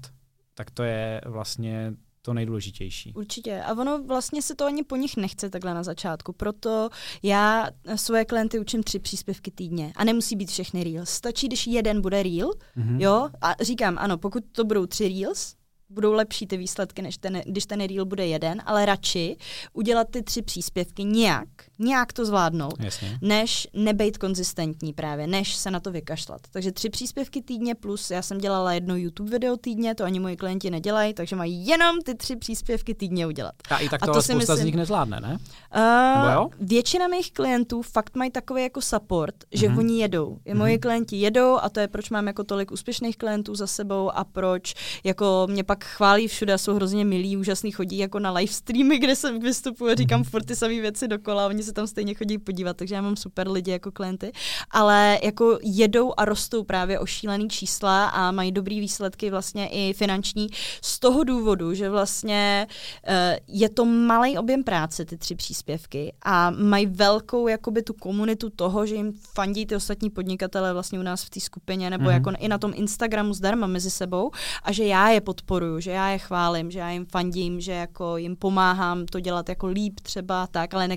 tak to je vlastně to nejdůležitější. Určitě. A ono vlastně se to ani po nich nechce takhle na začátku. Proto já svoje klienty učím tři příspěvky týdně. A nemusí být všechny reels. Stačí, když jeden bude reel, mm-hmm. jo. A říkám, ano, pokud to budou tři reels, budou lepší ty výsledky, než ten, když ten reel bude jeden, ale radši udělat ty tři příspěvky nějak, nějak to zvládnout, Jasně. než nebejt konzistentní právě, než se na to vykašlat. Takže tři příspěvky týdně plus já jsem dělala jedno YouTube video týdně, to ani moji klienti nedělají, takže mají jenom ty tři příspěvky týdně udělat. A i tak to, a to spousta myslím, z nich nezvládne, ne? Uh? Většina mých klientů fakt mají takový jako support, že mm-hmm. oni jedou. Mm-hmm. Moji klienti jedou a to je proč mám jako tolik úspěšných klientů za sebou a proč jako mě pak chválí všude a jsou hrozně milí, úžasný, chodí jako na live streamy, kde se vystupuju a říkám mhm. furt ty samé věci dokola, oni se tam stejně chodí podívat, takže já mám super lidi jako klienty, ale jako jedou a rostou právě o šílený čísla a mají dobrý výsledky vlastně i finanční z toho důvodu, že vlastně uh, je to malý objem práce, ty tři příspěvky a mají velkou jakoby tu komunitu toho, že jim fandí ty ostatní podnikatele vlastně u nás v té skupině nebo mm-hmm. jako i na tom Instagramu zdarma mezi sebou a že já je podporuju že já je chválím, že já jim fandím, že jako jim pomáhám to dělat jako líp třeba tak, ale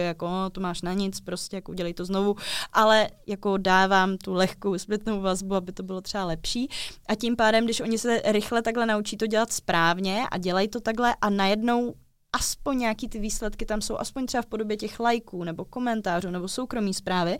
nekritizuje, jako no, to máš na nic, prostě jako udělej to znovu, ale jako dávám tu lehkou zpětnou vazbu, aby to bylo třeba lepší. A tím pádem, když oni se rychle takhle naučí to dělat správně a dělají to takhle a najednou aspoň nějaký ty výsledky tam jsou, aspoň třeba v podobě těch lajků nebo komentářů nebo soukromí zprávy,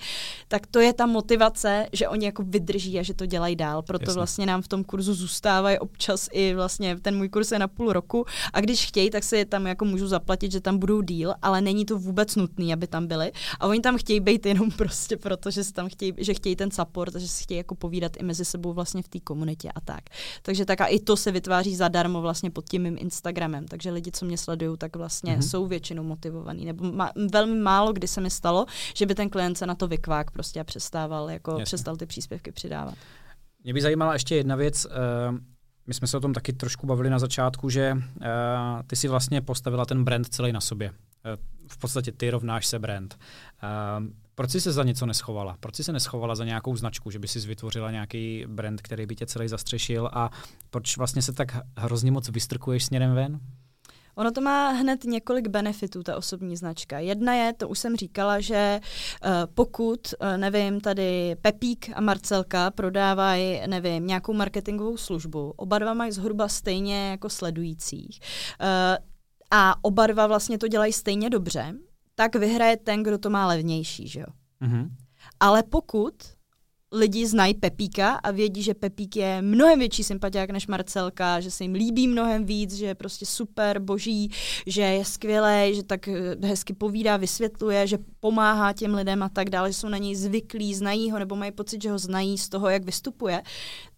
tak to je ta motivace, že oni jako vydrží a že to dělají dál. Proto Jasně. vlastně nám v tom kurzu zůstávají občas i vlastně ten můj kurz je na půl roku a když chtějí, tak se je tam jako můžu zaplatit, že tam budou díl, ale není to vůbec nutné, aby tam byli. A oni tam chtějí být jenom prostě proto, že si tam chtějí, že chtějí ten support, že si chtějí jako povídat i mezi sebou vlastně v té komunitě a tak. Takže tak a i to se vytváří zadarmo vlastně pod tím mým Instagramem. Takže lidi, co mě sledují, tak vlastně mm-hmm. jsou většinou motivovaný. Nebo ma, velmi málo kdy se mi stalo, že by ten klient se na to vykvák prostě a přestával, jako Jasně. přestal ty příspěvky přidávat. Mě by zajímala ještě jedna věc. Uh, my jsme se o tom taky trošku bavili na začátku, že uh, ty si vlastně postavila ten brand celý na sobě. Uh, v podstatě ty rovnáš se brand. Proč jsi se za něco neschovala? Proč jsi se neschovala za nějakou značku, že by si vytvořila nějaký brand, který by tě celý zastřešil a proč vlastně se tak hrozně moc vystrkuješ směrem ven? Ono to má hned několik benefitů, ta osobní značka. Jedna je, to už jsem říkala, že uh, pokud, uh, nevím, tady Pepík a Marcelka prodávají, nevím, nějakou marketingovou službu, oba dva mají zhruba stejně jako sledujících. Uh, a oba dva vlastně to dělají stejně dobře, tak vyhraje ten, kdo to má levnější, že jo? Mm-hmm. Ale pokud lidi znají Pepíka a vědí, že Pepík je mnohem větší sympatiák než Marcelka, že se jim líbí mnohem víc, že je prostě super, boží, že je skvělý, že tak eh, hezky povídá, vysvětluje, že pomáhá těm lidem a tak dále, že jsou na něj zvyklí, znají ho nebo mají pocit, že ho znají z toho, jak vystupuje,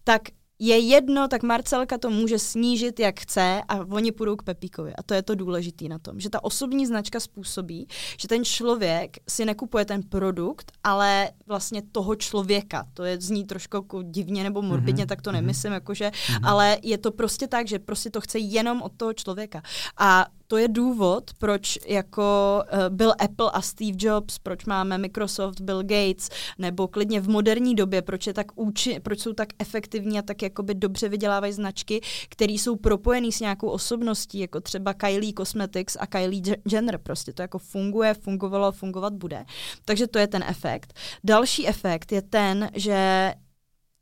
tak je jedno, tak Marcelka to může snížit, jak chce a oni půjdou k Pepíkovi. A to je to důležité na tom, že ta osobní značka způsobí, že ten člověk si nekupuje ten produkt, ale vlastně toho člověka. To je zní trošku jako divně nebo morbidně, mm-hmm. tak to mhm. nemyslím, jakože, mm-hmm. ale je to prostě tak, že prostě to chce jenom od toho člověka. A to je důvod, proč jako uh, byl Apple a Steve Jobs, proč máme Microsoft, Bill Gates, nebo klidně v moderní době, proč, je tak úči, proč jsou tak efektivní a tak jakoby dobře vydělávají značky, které jsou propojený s nějakou osobností, jako třeba Kylie Cosmetics a Kylie Jenner. Prostě to jako funguje, fungovalo, fungovat bude. Takže to je ten efekt. Další efekt je ten, že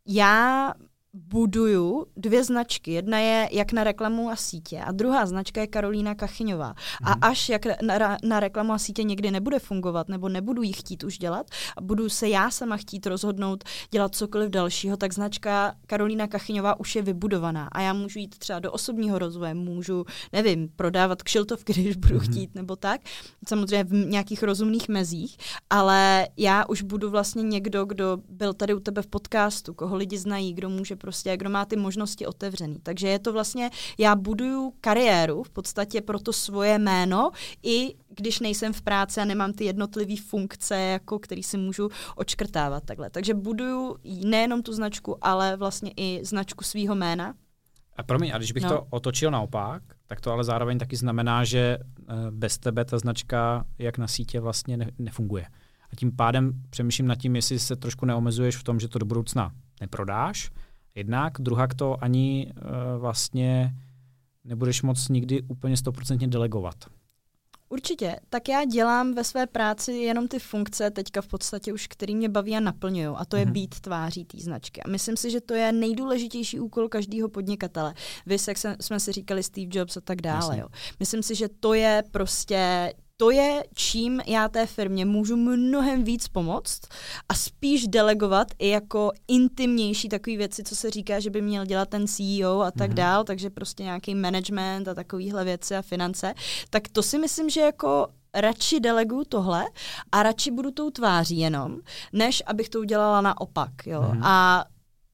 já buduju dvě značky. Jedna je jak na reklamu a sítě a druhá značka je Karolína Kachyňová. Mm. A mhm. až jak na, na reklamu a sítě někdy nebude fungovat nebo nebudu ji chtít už dělat a budu se já sama chtít rozhodnout dělat cokoliv dalšího, tak značka Karolína Kachyňová už je vybudovaná a já můžu jít třeba do osobního rozvoje, můžu, nevím, prodávat kšiltovky, když budu mm. chtít nebo tak. Samozřejmě v nějakých rozumných mezích, ale já už budu vlastně někdo, kdo byl tady u tebe v podcastu, koho lidi znají, kdo může prostě, kdo má ty možnosti otevřený. Takže je to vlastně, já buduju kariéru v podstatě pro to svoje jméno, i když nejsem v práci a nemám ty jednotlivé funkce, jako který si můžu očkrtávat takhle. Takže buduju nejenom tu značku, ale vlastně i značku svého jména. A promiň, a když bych no. to otočil naopak, tak to ale zároveň taky znamená, že eh, bez tebe ta značka jak na sítě vlastně ne- nefunguje. A tím pádem přemýšlím nad tím, jestli se trošku neomezuješ v tom, že to do budoucna neprodáš, Jednak, druhá to ani uh, vlastně nebudeš moc nikdy úplně stoprocentně delegovat. Určitě. Tak já dělám ve své práci jenom ty funkce teďka v podstatě už, který mě baví a naplňují. A to je mm-hmm. být tváří té značky. A myslím si, že to je nejdůležitější úkol každého podnikatele. Vy, jak jsme si říkali Steve Jobs a tak dále. Jo. Myslím si, že to je prostě to je, čím já té firmě můžu mnohem víc pomoct a spíš delegovat i jako intimnější takové věci, co se říká, že by měl dělat ten CEO a tak mm-hmm. dál, takže prostě nějaký management a takovéhle věci a finance, tak to si myslím, že jako radši deleguju tohle a radši budu tou tváří jenom, než abych to udělala naopak. Jo. Mm-hmm. A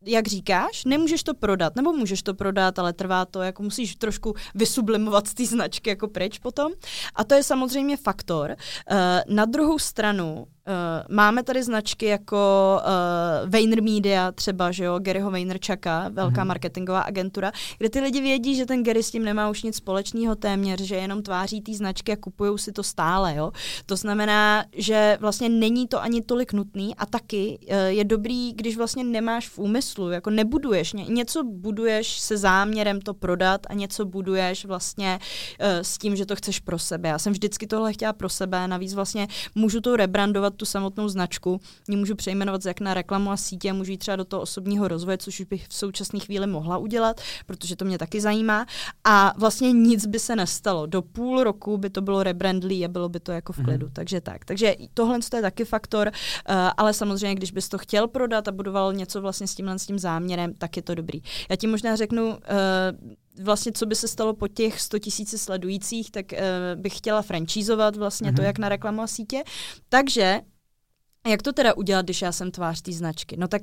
jak říkáš, nemůžeš to prodat, nebo můžeš to prodat, ale trvá to, jako musíš trošku vysublimovat z té značky jako pryč potom. A to je samozřejmě faktor. Uh, na druhou stranu, Uh, máme tady značky jako uh, Vayner Media třeba, že jo, Garyho Vaynerchucka, velká mm-hmm. marketingová agentura, kde ty lidi vědí, že ten Gary s tím nemá už nic společného téměř, že jenom tváří ty značky a kupují si to stále, jo. To znamená, že vlastně není to ani tolik nutný a taky uh, je dobrý, když vlastně nemáš v úmyslu, jako nebuduješ, ně, něco buduješ se záměrem to prodat a něco buduješ vlastně uh, s tím, že to chceš pro sebe. Já jsem vždycky tohle chtěla pro sebe, navíc vlastně můžu to rebrandovat tu samotnou značku, ji můžu přejmenovat jak na reklamu a sítě, můžu jít třeba do toho osobního rozvoje, což bych v současné chvíli mohla udělat, protože to mě taky zajímá. A vlastně nic by se nestalo. Do půl roku by to bylo rebrandlý a bylo by to jako v klidu. Mm-hmm. Takže tak. Takže tohle je taky faktor, uh, ale samozřejmě, když bys to chtěl prodat a budoval něco vlastně s tímhle s tím záměrem, tak je to dobrý. Já ti možná řeknu, uh, vlastně, co by se stalo po těch 100 tisíci sledujících, tak uh, bych chtěla francízovat vlastně mm-hmm. to, mhm. jak na reklamu a sítě. Takže jak to teda udělat, když já jsem tvář té značky? No tak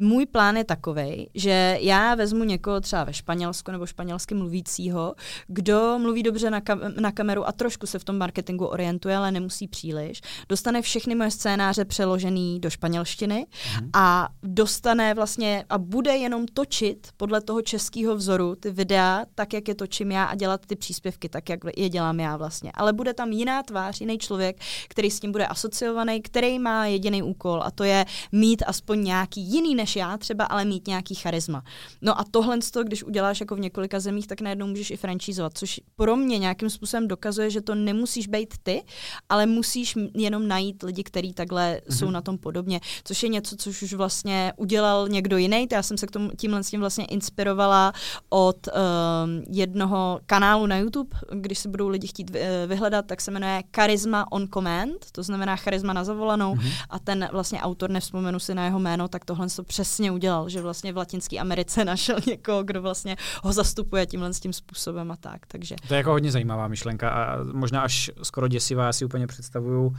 můj plán je takový, že já vezmu někoho třeba ve Španělsku nebo španělsky mluvícího, kdo mluví dobře na, kam- na kameru a trošku se v tom marketingu orientuje, ale nemusí příliš. Dostane všechny moje scénáře přeložený do španělštiny mm. a dostane vlastně a bude jenom točit podle toho českého vzoru ty videa tak, jak je točím já a dělat ty příspěvky tak, jak je dělám já vlastně. Ale bude tam jiná tvář, jiný člověk, který s tím bude asociovaný, který má jediný úkol a to je mít aspoň nějaký jiný než já třeba, ale mít nějaký charisma. No a tohle, když uděláš jako v několika zemích, tak najednou můžeš i francízovat, což pro mě nějakým způsobem dokazuje, že to nemusíš být ty, ale musíš jenom najít lidi, kteří takhle mm-hmm. jsou na tom podobně, což je něco, což už vlastně udělal někdo jiný. Já jsem se k tomu tímhle s tím vlastně inspirovala od um, jednoho kanálu na YouTube, když si budou lidi chtít vyhledat, tak se jmenuje Charisma on Command, to znamená charisma na zavolanou mm-hmm. a ten vlastně autor, nevzpomenu si na jeho jméno, tak tohle to přesně udělal, že vlastně v Latinské Americe našel někoho, kdo vlastně ho zastupuje tímhle s tím způsobem a tak. Takže. To je jako hodně zajímavá myšlenka a možná až skoro děsivá, já si úplně představuju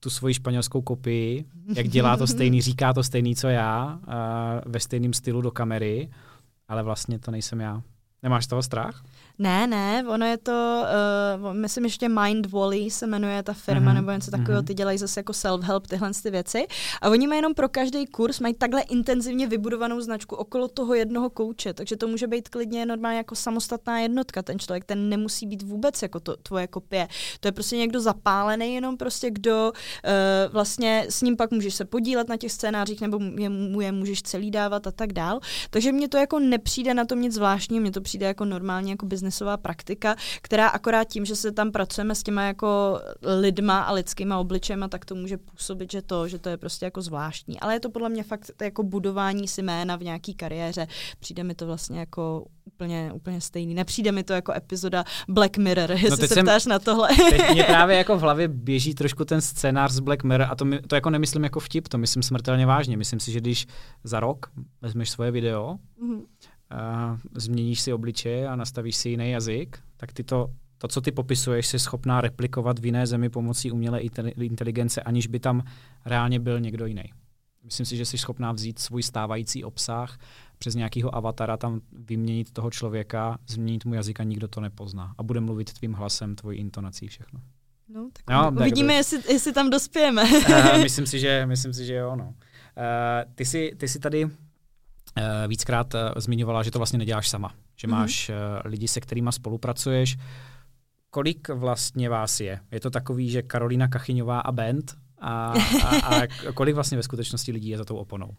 tu svoji španělskou kopii, jak dělá to stejný, říká to stejný, co já, ve stejném stylu do kamery, ale vlastně to nejsem já. Nemáš toho strach? Ne, ne, ono je to, uh, myslím ještě Mind Volley se jmenuje ta firma, mm-hmm. nebo něco takového, mm-hmm. ty dělají zase jako self-help, tyhle ty věci. A oni mají jenom pro každý kurz, mají takhle intenzivně vybudovanou značku okolo toho jednoho kouče, takže to může být klidně normálně jako samostatná jednotka. Ten člověk, ten nemusí být vůbec jako to, tvoje kopie. To je prostě někdo zapálený, jenom prostě kdo uh, vlastně s ním pak můžeš se podílet na těch scénářích, nebo je, mu je můžeš celý dávat a tak dál. Takže mně to jako nepřijde na tom nic zvláštního, mně to přijde jako normálně jako biznesová praktika, která akorát tím, že se tam pracujeme s těma jako lidma a lidskýma obličema, tak to může působit, že to, že to je prostě jako zvláštní. Ale je to podle mě fakt jako budování si jména v nějaký kariéře. Přijde mi to vlastně jako úplně, úplně stejný. Nepřijde mi to jako epizoda Black Mirror, no, jestli no se jsem, ptáš na tohle. Teď mě právě jako v hlavě běží trošku ten scénář z Black Mirror a to, mi, to jako nemyslím jako vtip, to myslím smrtelně vážně. Myslím si, že když za rok vezmeš svoje video, mm-hmm uh, změníš si obličeje a nastavíš si jiný jazyk, tak ty to, to, co ty popisuješ, si schopná replikovat v jiné zemi pomocí umělé inteligence, aniž by tam reálně byl někdo jiný. Myslím si, že jsi schopná vzít svůj stávající obsah přes nějakého avatara tam vyměnit toho člověka, změnit mu jazyk a nikdo to nepozná. A bude mluvit tvým hlasem, tvojí intonací, všechno. No, tak no, uvidíme, tak, jestli, jestli tam dospějeme. uh, myslím, si, že, myslím si, že jo. No. Uh, ty, jsi, ty jsi tady víckrát eh, zmiňovala, že to vlastně neděláš sama, že mhm. máš mm-hmm. lidi, se kterými spolupracuješ. Kolik vlastně vás je? Je to takový, že Karolina Kachyňová a band? A, a, a kolik vlastně ve skutečnosti lidí je za tou oponou?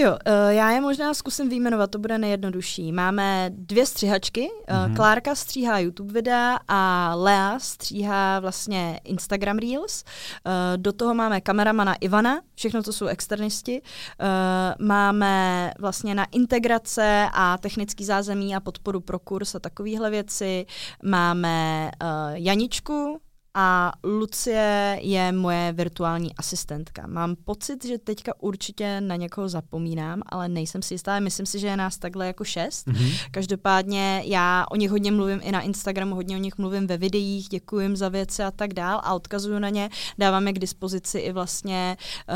Jo, uh, já je možná zkusím vyjmenovat, to bude nejjednodušší. Máme dvě stříhačky. Mm-hmm. Klárka stříhá YouTube videa a Lea stříhá vlastně Instagram Reels. Uh, do toho máme kameramana Ivana, všechno to jsou externisti. Máme vlastně na integrace a technický zázemí a podporu pro kurz a takovéhle věci. Máme Janičku, a Lucie je moje virtuální asistentka. Mám pocit, že teďka určitě na někoho zapomínám, ale nejsem si jistá. Myslím si, že je nás takhle jako šest. Mm-hmm. Každopádně já o nich hodně mluvím i na Instagramu, hodně o nich mluvím ve videích, děkuji jim za věci a tak dál a odkazuju na ně. Dávám je k dispozici i vlastně, uh,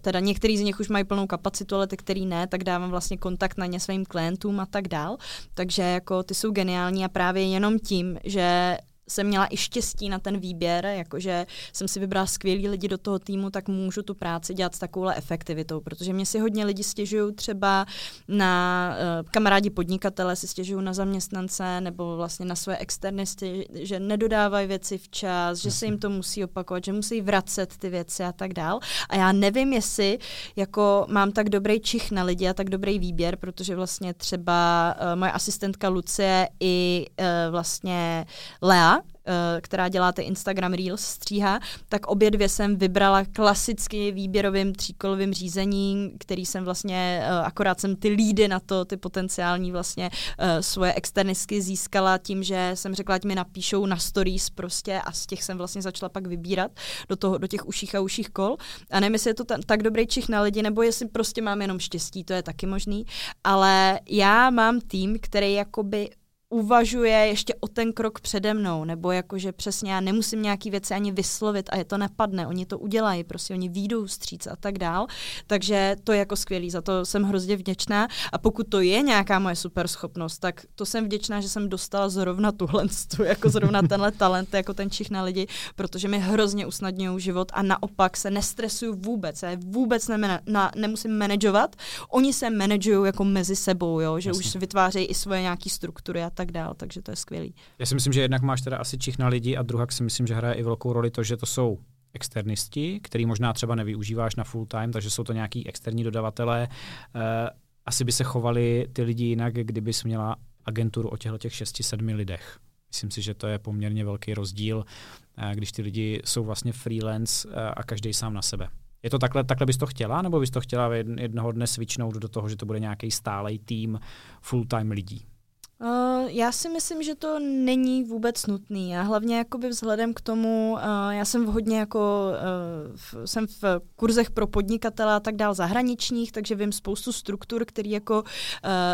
teda některý z nich už mají plnou kapacitu, ale ty, který ne, tak dávám vlastně kontakt na ně svým klientům a tak dál. Takže jako ty jsou geniální a právě jenom tím, že jsem měla i štěstí na ten výběr, jakože jsem si vybrala skvělý lidi do toho týmu, tak můžu tu práci dělat s takovouhle efektivitou, protože mě si hodně lidi stěžují třeba na uh, kamarádi podnikatele, si stěžují na zaměstnance nebo vlastně na své externisty, že nedodávají věci včas, že se jim to musí opakovat, že musí vracet ty věci a tak dál. A já nevím, jestli jako mám tak dobrý čich na lidi a tak dobrý výběr, protože vlastně třeba uh, moje asistentka Lucie i uh, vlastně Lea, Eh, která dělá ty Instagram Reels, stříhá, tak obě dvě jsem vybrala klasicky výběrovým tříkolovým řízením, který jsem vlastně, eh, akorát jsem ty lídy na to, ty potenciální vlastně eh, svoje externistky získala tím, že jsem řekla, ať mi napíšou na stories prostě a z těch jsem vlastně začala pak vybírat do, toho, do těch uších a uších kol. A nevím, jestli je to ta, tak dobrý čich na lidi, nebo jestli prostě mám jenom štěstí, to je taky možný. Ale já mám tým, který jakoby uvažuje ještě o ten krok přede mnou, nebo jakože přesně já nemusím nějaký věci ani vyslovit a je to nepadne, oni to udělají, prostě oni výjdou stříc a tak dál, takže to je jako skvělý, za to jsem hrozně vděčná. A pokud to je nějaká moje super schopnost, tak to jsem vděčná, že jsem dostala zrovna tuhle, jako zrovna tenhle talent, jako ten čich na lidi, protože mi hrozně usnadňují život a naopak se nestresuju vůbec, já vůbec nemena, na, nemusím manažovat, oni se manažují jako mezi sebou, jo, že Jasně. už vytvářejí i svoje nějaké struktury a tak dál, takže to je skvělý. Já si myslím, že jednak máš teda asi čich na lidi a druhak si myslím, že hraje i velkou roli to, že to jsou externisti, který možná třeba nevyužíváš na full time, takže jsou to nějaký externí dodavatelé. E, asi by se chovali ty lidi jinak, kdybys měla agenturu o těchto těch 6-7 lidech. Myslím si, že to je poměrně velký rozdíl, eh, když ty lidi jsou vlastně freelance eh, a každý sám na sebe. Je to takhle, takhle bys to chtěla, nebo bys to chtěla jednoho dne switchnout do toho, že to bude nějaký stálej tým full-time lidí? Uh, já si myslím, že to není vůbec nutný a hlavně jakoby vzhledem k tomu, uh, já jsem hodně jako, uh, v, jsem v kurzech pro podnikatele a tak dál zahraničních, takže vím spoustu struktur, který jako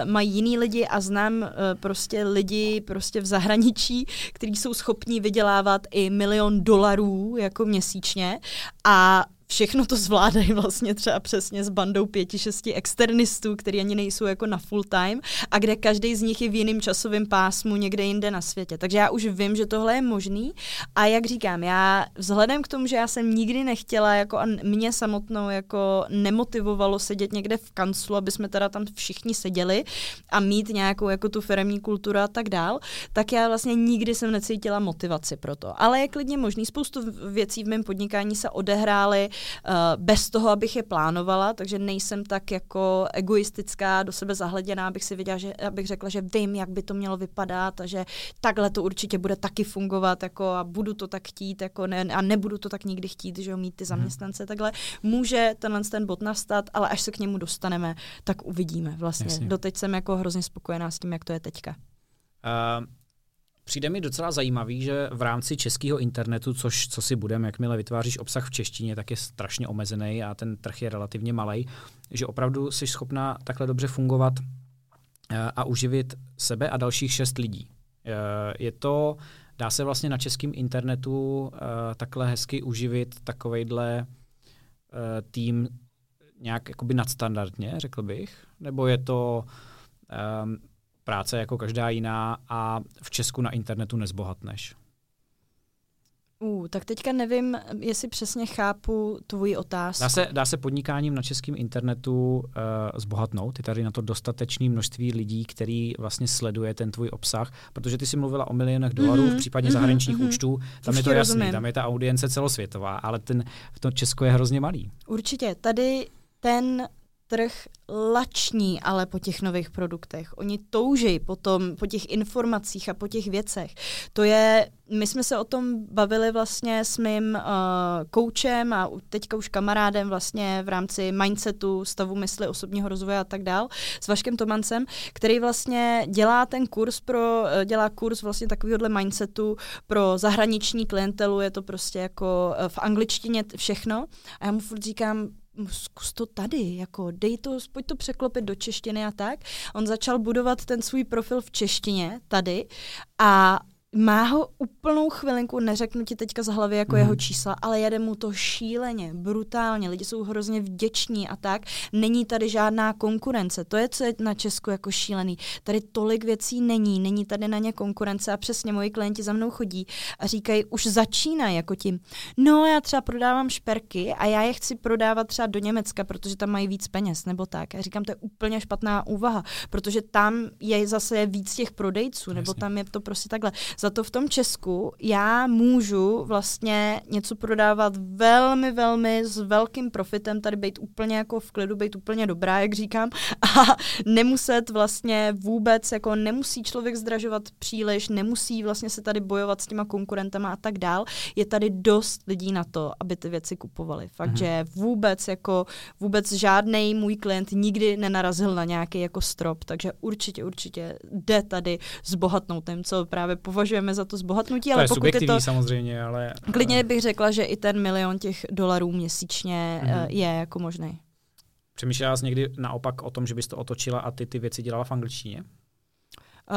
mají jiný lidi a znám prostě lidi prostě v zahraničí, kteří jsou schopní vydělávat i milion dolarů jako měsíčně. A všechno to zvládají vlastně třeba přesně s bandou pěti, šesti externistů, který ani nejsou jako na full time a kde každý z nich je v jiném časovém pásmu někde jinde na světě. Takže já už vím, že tohle je možný a jak říkám, já vzhledem k tomu, že já jsem nikdy nechtěla jako a mě samotnou jako nemotivovalo sedět někde v kanclu, aby jsme teda tam všichni seděli a mít nějakou jako tu firmní kulturu a tak dál, tak já vlastně nikdy jsem necítila motivaci pro to. Ale je klidně možný, spoustu věcí v mém podnikání se odehrály bez toho, abych je plánovala, takže nejsem tak jako egoistická, do sebe zahleděná, abych si viděla, že, abych řekla, že vím, jak by to mělo vypadat a že takhle to určitě bude taky fungovat jako a budu to tak chtít jako ne, a nebudu to tak nikdy chtít, že jo, mít ty mhm. zaměstnance hmm. takhle. Může tenhle ten bod nastat, ale až se k němu dostaneme, tak uvidíme vlastně. Jasně. Doteď jsem jako hrozně spokojená s tím, jak to je teďka. Uh, Přijde mi docela zajímavý, že v rámci českého internetu, což co si budeme, jakmile vytváříš obsah v češtině, tak je strašně omezený a ten trh je relativně malý, že opravdu jsi schopná takhle dobře fungovat eh, a uživit sebe a dalších šest lidí. Eh, je to, dá se vlastně na českém internetu eh, takhle hezky uživit takovejhle tým nějak jakoby nadstandardně, řekl bych? Nebo je to um, práce jako každá jiná a v Česku na internetu nezbohatneš. Uh, tak teďka nevím, jestli přesně chápu tvoji otázku. Dá se, dá se podnikáním na českém internetu uh, zbohatnout? Je tady na to dostatečné množství lidí, který vlastně sleduje ten tvůj obsah, protože ty jsi mluvila o milionech dolarů, mm-hmm, v případě mm-hmm, zahraničních mm-hmm. účtů, tam Už je to jasné, tam je ta audience celosvětová, ale ten, to Česko je hrozně malý. Určitě, tady ten trh lační ale po těch nových produktech. Oni touží potom, po těch informacích a po těch věcech. To je, my jsme se o tom bavili vlastně s mým uh, koučem a teďka už kamarádem vlastně v rámci mindsetu, stavu mysli, osobního rozvoje a tak dál, s Vaškem Tomancem, který vlastně dělá ten kurz pro, uh, dělá kurz vlastně takovýhle mindsetu pro zahraniční klientelu, je to prostě jako uh, v angličtině všechno. A já mu furt říkám, zkus to tady, jako dej to, pojď to překlopit do češtiny a tak. On začal budovat ten svůj profil v češtině tady a má ho úplnou chvilinku, neřeknu ti teďka z hlavy jako mm. jeho čísla, ale jede mu to šíleně, brutálně, lidi jsou hrozně vděční a tak. Není tady žádná konkurence, to je, co je na Česku jako šílený. Tady tolik věcí není, není tady na ně konkurence a přesně moji klienti za mnou chodí a říkají, už začínají jako tím, no já třeba prodávám šperky a já je chci prodávat třeba do Německa, protože tam mají víc peněz nebo tak. Já říkám, to je úplně špatná úvaha, protože tam je zase víc těch prodejců, nebo tam je to prostě takhle za to v tom Česku já můžu vlastně něco prodávat velmi, velmi s velkým profitem, tady být úplně jako v klidu, být úplně dobrá, jak říkám, a nemuset vlastně vůbec, jako nemusí člověk zdražovat příliš, nemusí vlastně se tady bojovat s těma konkurentama a tak dál. Je tady dost lidí na to, aby ty věci kupovali. Fakt, mhm. že vůbec jako vůbec žádný můj klient nikdy nenarazil na nějaký jako strop, takže určitě, určitě jde tady zbohatnout tím, co právě považuji považujeme za to zbohatnutí, to ale je pokud je to... samozřejmě, ale... Klidně bych řekla, že i ten milion těch dolarů měsíčně mm-hmm. je jako možný. Přemýšlela jsi někdy naopak o tom, že bys to otočila a ty ty věci dělala v angličtině? Uh,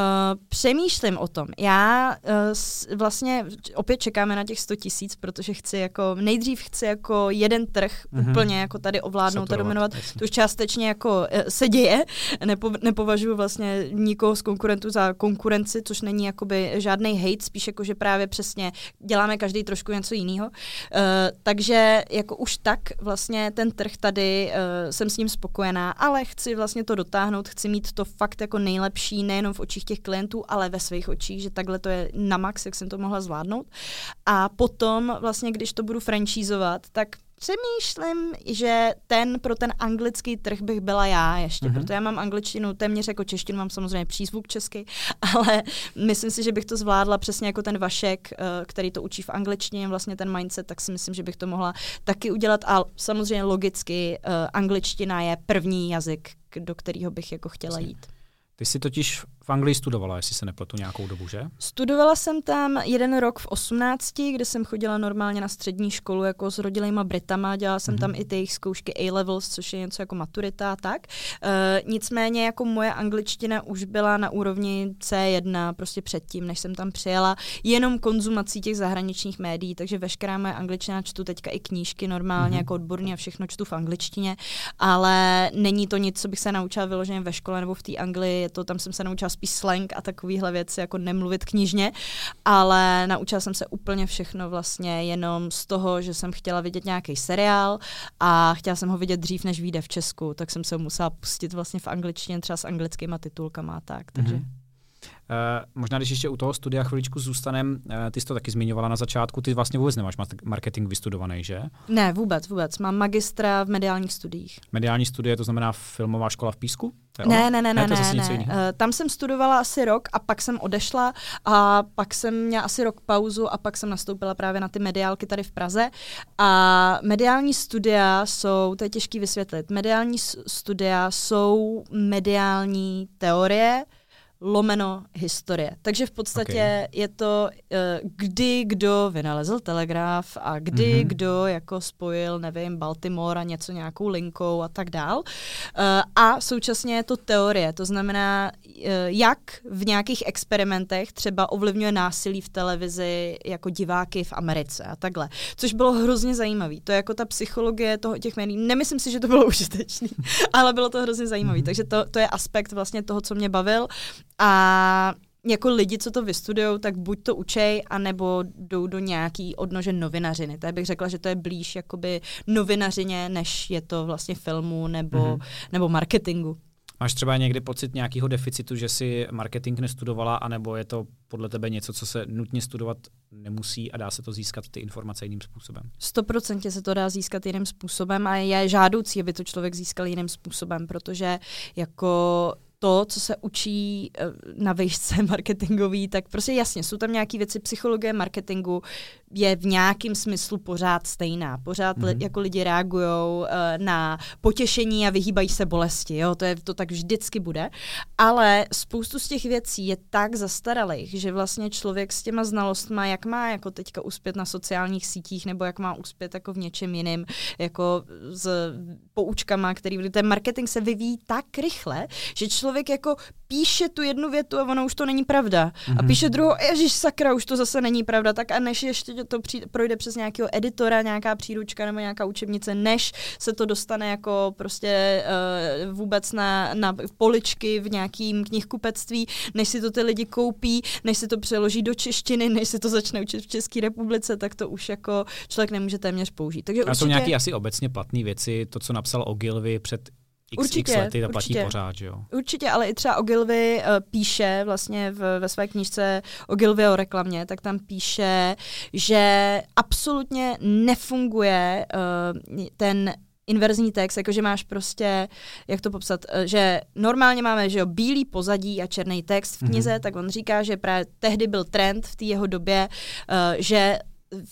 přemýšlím o tom. Já uh, s, vlastně opět čekáme na těch 100 tisíc, protože chci jako, nejdřív chci jako jeden trh mm-hmm. úplně jako tady ovládnout a dominovat. To už částečně jako uh, se děje. Nepo, nepovažuji vlastně nikoho z konkurentů za konkurenci, což není jakoby žádný hate, spíš jako, že právě přesně děláme každý trošku něco jiného. Uh, takže jako už tak vlastně ten trh tady uh, jsem s ním spokojená, ale chci vlastně to dotáhnout, chci mít to fakt jako nejlepší, nejenom v očích těch klientů, ale ve svých očích, že takhle to je na max, jak jsem to mohla zvládnout. A potom vlastně, když to budu franšízovat, tak přemýšlím, že ten pro ten anglický trh bych byla já ještě, mm-hmm. protože já mám angličtinu téměř jako češtinu, mám samozřejmě přízvuk český, ale myslím si, že bych to zvládla přesně jako ten Vašek, eh, který to učí v angličtině, vlastně ten mindset, tak si myslím, že bych to mohla taky udělat a samozřejmě logicky eh, angličtina je první jazyk, do kterého bych jako chtěla jít. Ty jsi totiž v Anglii studovala, jestli se nepletu nějakou dobu, že? Studovala jsem tam jeden rok v 18, kde jsem chodila normálně na střední školu jako s rodilejma Britama, dělala jsem mm-hmm. tam i ty jejich zkoušky A-levels, což je něco jako maturita a tak. Uh, nicméně jako moje angličtina už byla na úrovni C1 prostě předtím, než jsem tam přijela, jenom konzumací těch zahraničních médií, takže veškerá moje angličtina čtu teďka i knížky normálně mm-hmm. jako odborně a všechno čtu v angličtině, ale není to nic, co bych se naučila vyloženě ve škole nebo v té Anglii, je to, tam jsem se naučila spíš slang a takovéhle věci, jako nemluvit knižně, ale naučila jsem se úplně všechno vlastně jenom z toho, že jsem chtěla vidět nějaký seriál a chtěla jsem ho vidět dřív, než vyjde v Česku, tak jsem se musela pustit vlastně v angličtině, třeba s anglickýma titulkama a tak, takže... Mm-hmm. Uh, možná, když ještě u toho studia chviličku zůstanem, uh, ty jsi to taky zmiňovala na začátku, ty vlastně vůbec nemáš marketing vystudovaný, že? Ne, vůbec, vůbec. Mám magistra v mediálních studiích. Mediální studie, to znamená filmová škola v Písku? Ne, ne, ne, ne, ne, ne. Uh, tam jsem studovala asi rok a pak jsem odešla a pak jsem měla asi rok pauzu a pak jsem nastoupila právě na ty mediálky tady v Praze. A mediální studia jsou, to je těžký vysvětlit, mediální studia jsou mediální teorie, lomeno historie. Takže v podstatě okay. je to, uh, kdy kdo vynalezl telegraf a kdy mm-hmm. kdo jako spojil, nevím, Baltimore a něco nějakou linkou a tak dál. Uh, a současně je to teorie, to znamená, uh, jak v nějakých experimentech třeba ovlivňuje násilí v televizi jako diváky v Americe a takhle. Což bylo hrozně zajímavé. To je jako ta psychologie toho, těch médií. Nemyslím si, že to bylo užitečné, ale bylo to hrozně zajímavé. Mm-hmm. Takže to, to je aspekt vlastně toho, co mě bavil. A jako lidi, co to vystudují, tak buď to učej, anebo jdou do nějaký odnože novinařiny. Tak bych řekla, že to je blíž jakoby novinařině, než je to vlastně filmu nebo, mm-hmm. nebo marketingu. Máš třeba někdy pocit nějakého deficitu, že si marketing nestudovala, anebo je to podle tebe něco, co se nutně studovat nemusí a dá se to získat ty informace jiným způsobem? Stoprocentně se to dá získat jiným způsobem a je žádoucí, aby to člověk získal jiným způsobem, protože jako to, co se učí eh, na výšce marketingový, tak prostě jasně, jsou tam nějaké věci, psychologie marketingu je v nějakém smyslu pořád stejná. Pořád mm-hmm. jako lidi reagují uh, na potěšení a vyhýbají se bolesti, jo, to, je, to tak vždycky bude. Ale spoustu z těch věcí je tak zastaralých, že vlastně člověk s těma znalostma, jak má jako teďka uspět na sociálních sítích, nebo jak má uspět jako v něčem jiném, jako s poučkama, který ten marketing se vyvíjí tak rychle, že člověk jako píše tu jednu větu a ono už to není pravda. Mm-hmm. A mhm. píše druhou, ježiš sakra, už to zase není pravda. Tak a než ještě to přijde, projde přes nějakého editora, nějaká příručka nebo nějaká učebnice, než se to dostane jako prostě uh, vůbec na, na poličky v nějakým knihkupectví, než si to ty lidi koupí, než si to přeloží do češtiny, než se to začne učit v České republice, tak to už jako člověk nemůže téměř použít. Takže a určitě... jsou nějaké asi obecně platné věci, to, co napsal Ogilvy před x, určitě, x lety to platí určitě. pořád, že jo? Určitě, ale i třeba Ogilvy uh, píše vlastně v, ve své knížce Ogilvy o reklamě, tak tam píše, že absolutně nefunguje uh, ten inverzní text, jakože máš prostě, jak to popsat, eh, že normálně máme, že jo, bílý pozadí a černý text v knize, mm-hmm. tak on říká, že právě tehdy byl trend v té jeho době, uh, že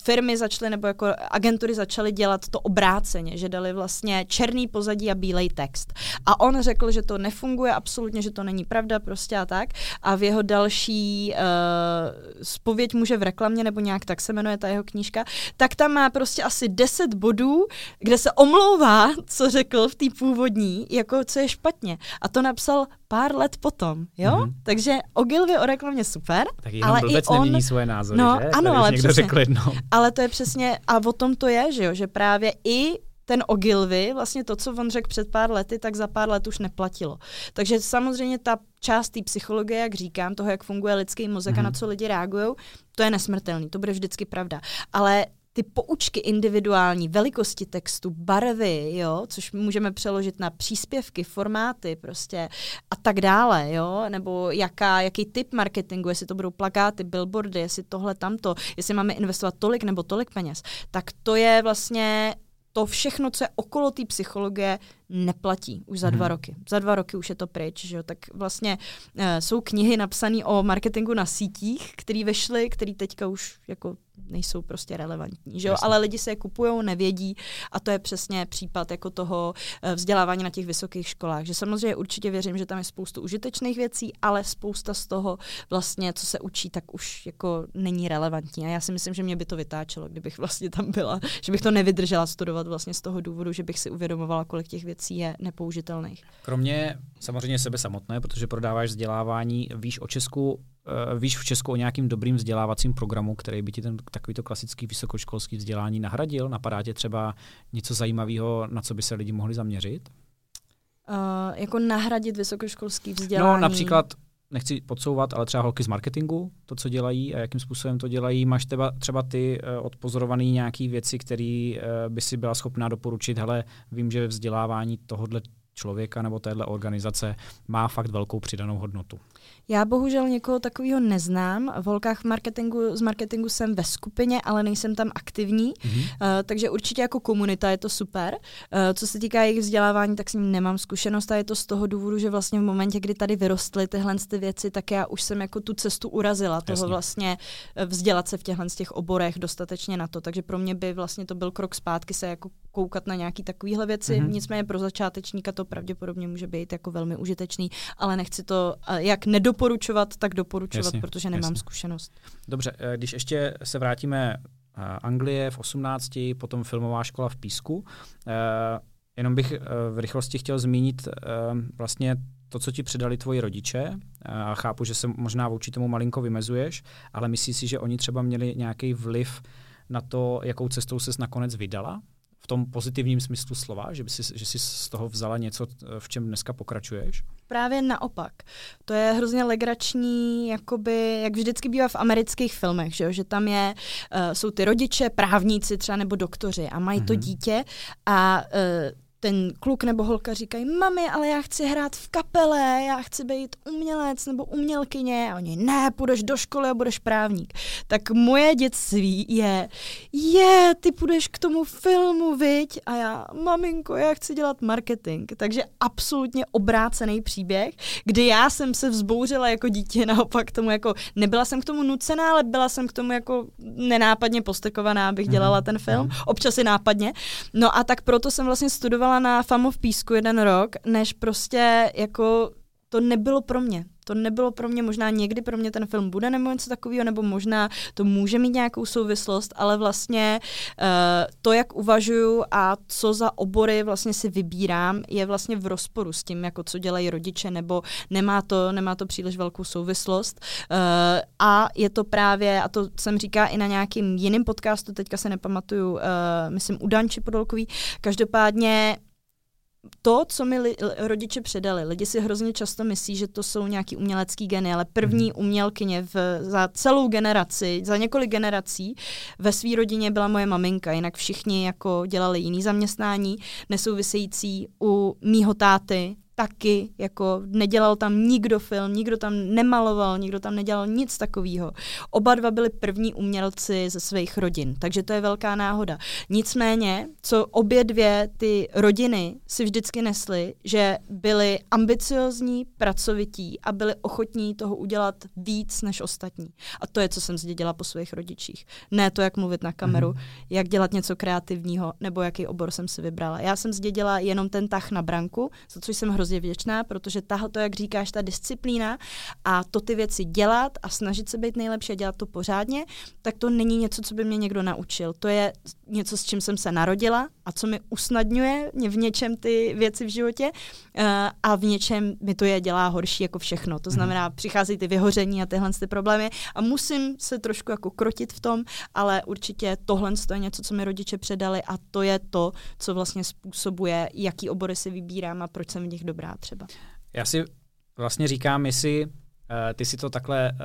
firmy začaly nebo jako agentury začaly dělat to obráceně, že dali vlastně černý pozadí a bílej text. A on řekl, že to nefunguje absolutně, že to není pravda prostě a tak. A v jeho další uh, spověď muže v reklamě, nebo nějak tak se jmenuje ta jeho knížka, tak tam má prostě asi 10 bodů, kde se omlouvá, co řekl v té původní, jako co je špatně. A to napsal pár let potom, jo? Mm-hmm. Takže Ogilvy o reklamě super, tak ale i on... svoje názory, no, že? Ano, ale někdo přesně, řekl. Ale to je přesně, a o tom to je, že jo, že právě i ten Ogilvy, vlastně to, co on řekl před pár lety, tak za pár let už neplatilo. Takže samozřejmě ta část té psychologie, jak říkám, toho, jak funguje lidský mozek mm-hmm. a na mhm. co lidi reagují, to je nesmrtelný, to bude vždycky pravda. Ale ty poučky individuální, velikosti textu, barvy, jo, což můžeme přeložit na příspěvky, formáty prostě a tak dále, jo, nebo jaká, jaký typ marketingu, jestli to budou plakáty, billboardy, jestli tohle, tamto, jestli máme investovat tolik nebo tolik peněz, tak to je vlastně to všechno, co je okolo té psychologie, neplatí už za dva hmm. roky. Za dva roky už je to pryč, že jo? Tak vlastně uh, jsou knihy napsané o marketingu na sítích, které vešly, které teďka už jako nejsou prostě relevantní, že jo? Ale lidi se je kupují, nevědí a to je přesně případ jako toho uh, vzdělávání na těch vysokých školách, že samozřejmě určitě věřím, že tam je spoustu užitečných věcí, ale spousta z toho vlastně, co se učí, tak už jako není relevantní a já si myslím, že mě by to vytáčelo, kdybych vlastně tam byla, že bych to nevydržela studovat vlastně z toho důvodu, že bych si uvědomovala, kolik těch věcí je nepoužitelných. Kromě samozřejmě sebe samotné, protože prodáváš vzdělávání, víš o Česku, víš v Česku o nějakým dobrým vzdělávacím programu, který by ti ten takovýto klasický vysokoškolský vzdělání nahradil? Napadá tě třeba něco zajímavého, na co by se lidi mohli zaměřit? Uh, jako nahradit vysokoškolský vzdělání? No například nechci podsouvat, ale třeba holky z marketingu, to, co dělají a jakým způsobem to dělají. Máš třeba, třeba ty uh, odpozorované nějaké věci, které uh, by si byla schopná doporučit, hele, vím, že vzdělávání tohohle člověka nebo téhle organizace má fakt velkou přidanou hodnotu. Já bohužel někoho takového neznám. V holkách marketingu, z marketingu jsem ve skupině, ale nejsem tam aktivní, mm-hmm. uh, takže určitě jako komunita je to super. Uh, co se týká jejich vzdělávání, tak s ním nemám zkušenost a je to z toho důvodu, že vlastně v momentě, kdy tady vyrostly tyhle ty věci, tak já už jsem jako tu cestu urazila, toho Jasně. vlastně eh, vzdělat se v těchhle z těch oborech dostatečně na to. Takže pro mě by vlastně to byl krok zpátky se jako koukat na nějaký takovéhle věci. Mm-hmm. Nicméně pro začátečníka to pravděpodobně může být jako velmi užitečný, ale nechci to jak nedoporučovat, tak doporučovat, jasně, protože nemám jasně. zkušenost. Dobře, eh, když ještě se vrátíme eh, Anglie v 18, potom filmová škola v Písku. Eh, jenom bych v rychlosti chtěl zmínit vlastně to, co ti předali tvoji rodiče. A chápu, že se možná vůči tomu malinko vymezuješ, ale myslíš si, že oni třeba měli nějaký vliv na to, jakou cestou ses nakonec vydala? v tom pozitivním smyslu slova, že, by si, že jsi z toho vzala něco, v čem dneska pokračuješ? Právě naopak. To je hrozně legrační, jakoby, jak vždycky bývá v amerických filmech, že, že tam je, uh, jsou ty rodiče, právníci třeba nebo doktoři a mají mm-hmm. to mhm. dítě a uh, ten kluk nebo holka říkají, mami, ale já chci hrát v kapele, já chci být umělec nebo umělkyně. A oni, ne, půjdeš do školy a budeš právník. Tak moje dětství je, je, ty půjdeš k tomu filmu, viď? A já, maminko, já chci dělat marketing. Takže absolutně obrácený příběh, kdy já jsem se vzbouřila jako dítě, naopak tomu jako, nebyla jsem k tomu nucená, ale byla jsem k tomu jako nenápadně postekovaná, abych dělala mhm. ten film. Mhm. Občas i nápadně. No a tak proto jsem vlastně studovala na FAMO v Písku jeden rok, než prostě jako to nebylo pro mě. To nebylo pro mě, možná někdy pro mě ten film bude nebo něco takového, nebo možná to může mít nějakou souvislost, ale vlastně uh, to, jak uvažuju a co za obory vlastně si vybírám, je vlastně v rozporu s tím, jako co dělají rodiče, nebo nemá to, nemá to příliš velkou souvislost. Uh, a je to právě, a to jsem říká i na nějakým jiným podcastu, teďka se nepamatuju, uh, myslím u Danči Podolkový, každopádně to, co mi li, rodiče předali, lidi si hrozně často myslí, že to jsou nějaký umělecký geny, ale první mm. umělkyně v, za celou generaci, za několik generací ve své rodině byla moje maminka, jinak všichni jako dělali jiný zaměstnání, nesouvisející u mýho táty, taky, jako nedělal tam nikdo film, nikdo tam nemaloval, nikdo tam nedělal nic takového. Oba dva byli první umělci ze svých rodin, takže to je velká náhoda. Nicméně, co obě dvě ty rodiny si vždycky nesly, že byli ambiciozní, pracovití a byli ochotní toho udělat víc než ostatní. A to je, co jsem zdědila po svých rodičích. Ne to, jak mluvit na kameru, mm-hmm. jak dělat něco kreativního, nebo jaký obor jsem si vybrala. Já jsem zdědila jenom ten tah na branku, za což jsem hrozně hrozně vděčná, protože ta, to, jak říkáš, ta disciplína a to ty věci dělat a snažit se být nejlepší a dělat to pořádně, tak to není něco, co by mě někdo naučil. To je něco, s čím jsem se narodila a co mi usnadňuje mě v něčem ty věci v životě uh, a v něčem mi to je dělá horší jako všechno. To mhm. znamená, přichází ty vyhoření a tyhle ty problémy a musím se trošku jako krotit v tom, ale určitě tohle je něco, co mi rodiče předali a to je to, co vlastně způsobuje, jaký obory si vybírám a proč jsem v nich dobrá třeba. Já si vlastně říkám, jestli uh, ty si to takhle uh,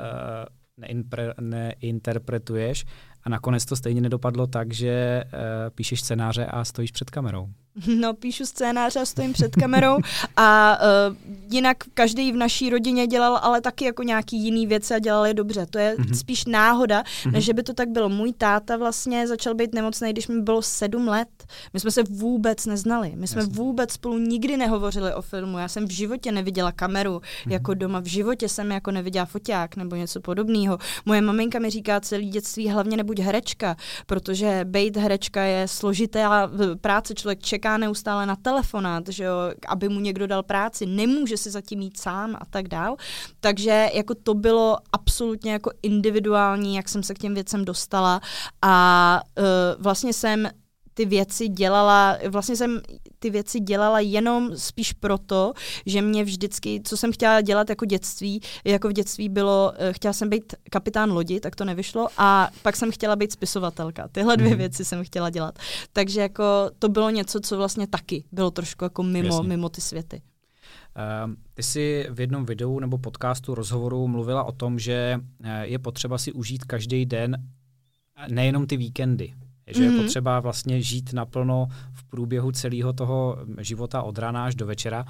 neimpre, neinterpretuješ a nakonec to stejně nedopadlo tak, že uh, píšeš scénáře a stojíš před kamerou. No, píšu scénáře a stojím před kamerou a uh, jinak každý v naší rodině dělal ale taky jako nějaký jiný věci a dělali dobře. To je mm-hmm. spíš náhoda, mm-hmm. než že by to tak bylo. Můj táta vlastně začal být nemocný, když mi bylo sedm let. My jsme se vůbec neznali. My jsme Jasně. vůbec spolu nikdy nehovořili o filmu. Já jsem v životě neviděla kameru mm-hmm. jako doma. V životě jsem jako neviděla foťák nebo něco podobného. Moje maminka mi říká celý dětství, hlavně nebuď herečka, protože být herečka je složitá práce. Člověk čeká čeká neustále na telefonát, že jo, aby mu někdo dal práci, nemůže si zatím jít sám a tak dál. Takže jako to bylo absolutně jako individuální, jak jsem se k těm věcem dostala a uh, vlastně jsem ty věci dělala, vlastně jsem ty věci dělala jenom spíš proto, že mě vždycky, co jsem chtěla dělat jako dětství, jako v dětství bylo, eh, chtěla jsem být kapitán lodi, tak to nevyšlo, a pak jsem chtěla být spisovatelka. Tyhle dvě mm. věci jsem chtěla dělat. Takže jako to bylo něco, co vlastně taky bylo trošku jako mimo, mimo ty světy. Uh, ty jsi v jednom videu nebo podcastu rozhovoru mluvila o tom, že eh, je potřeba si užít každý den, nejenom ty víkendy že mm-hmm. je mhm. potřeba vlastně žít naplno v průběhu celého toho života od rána až do večera.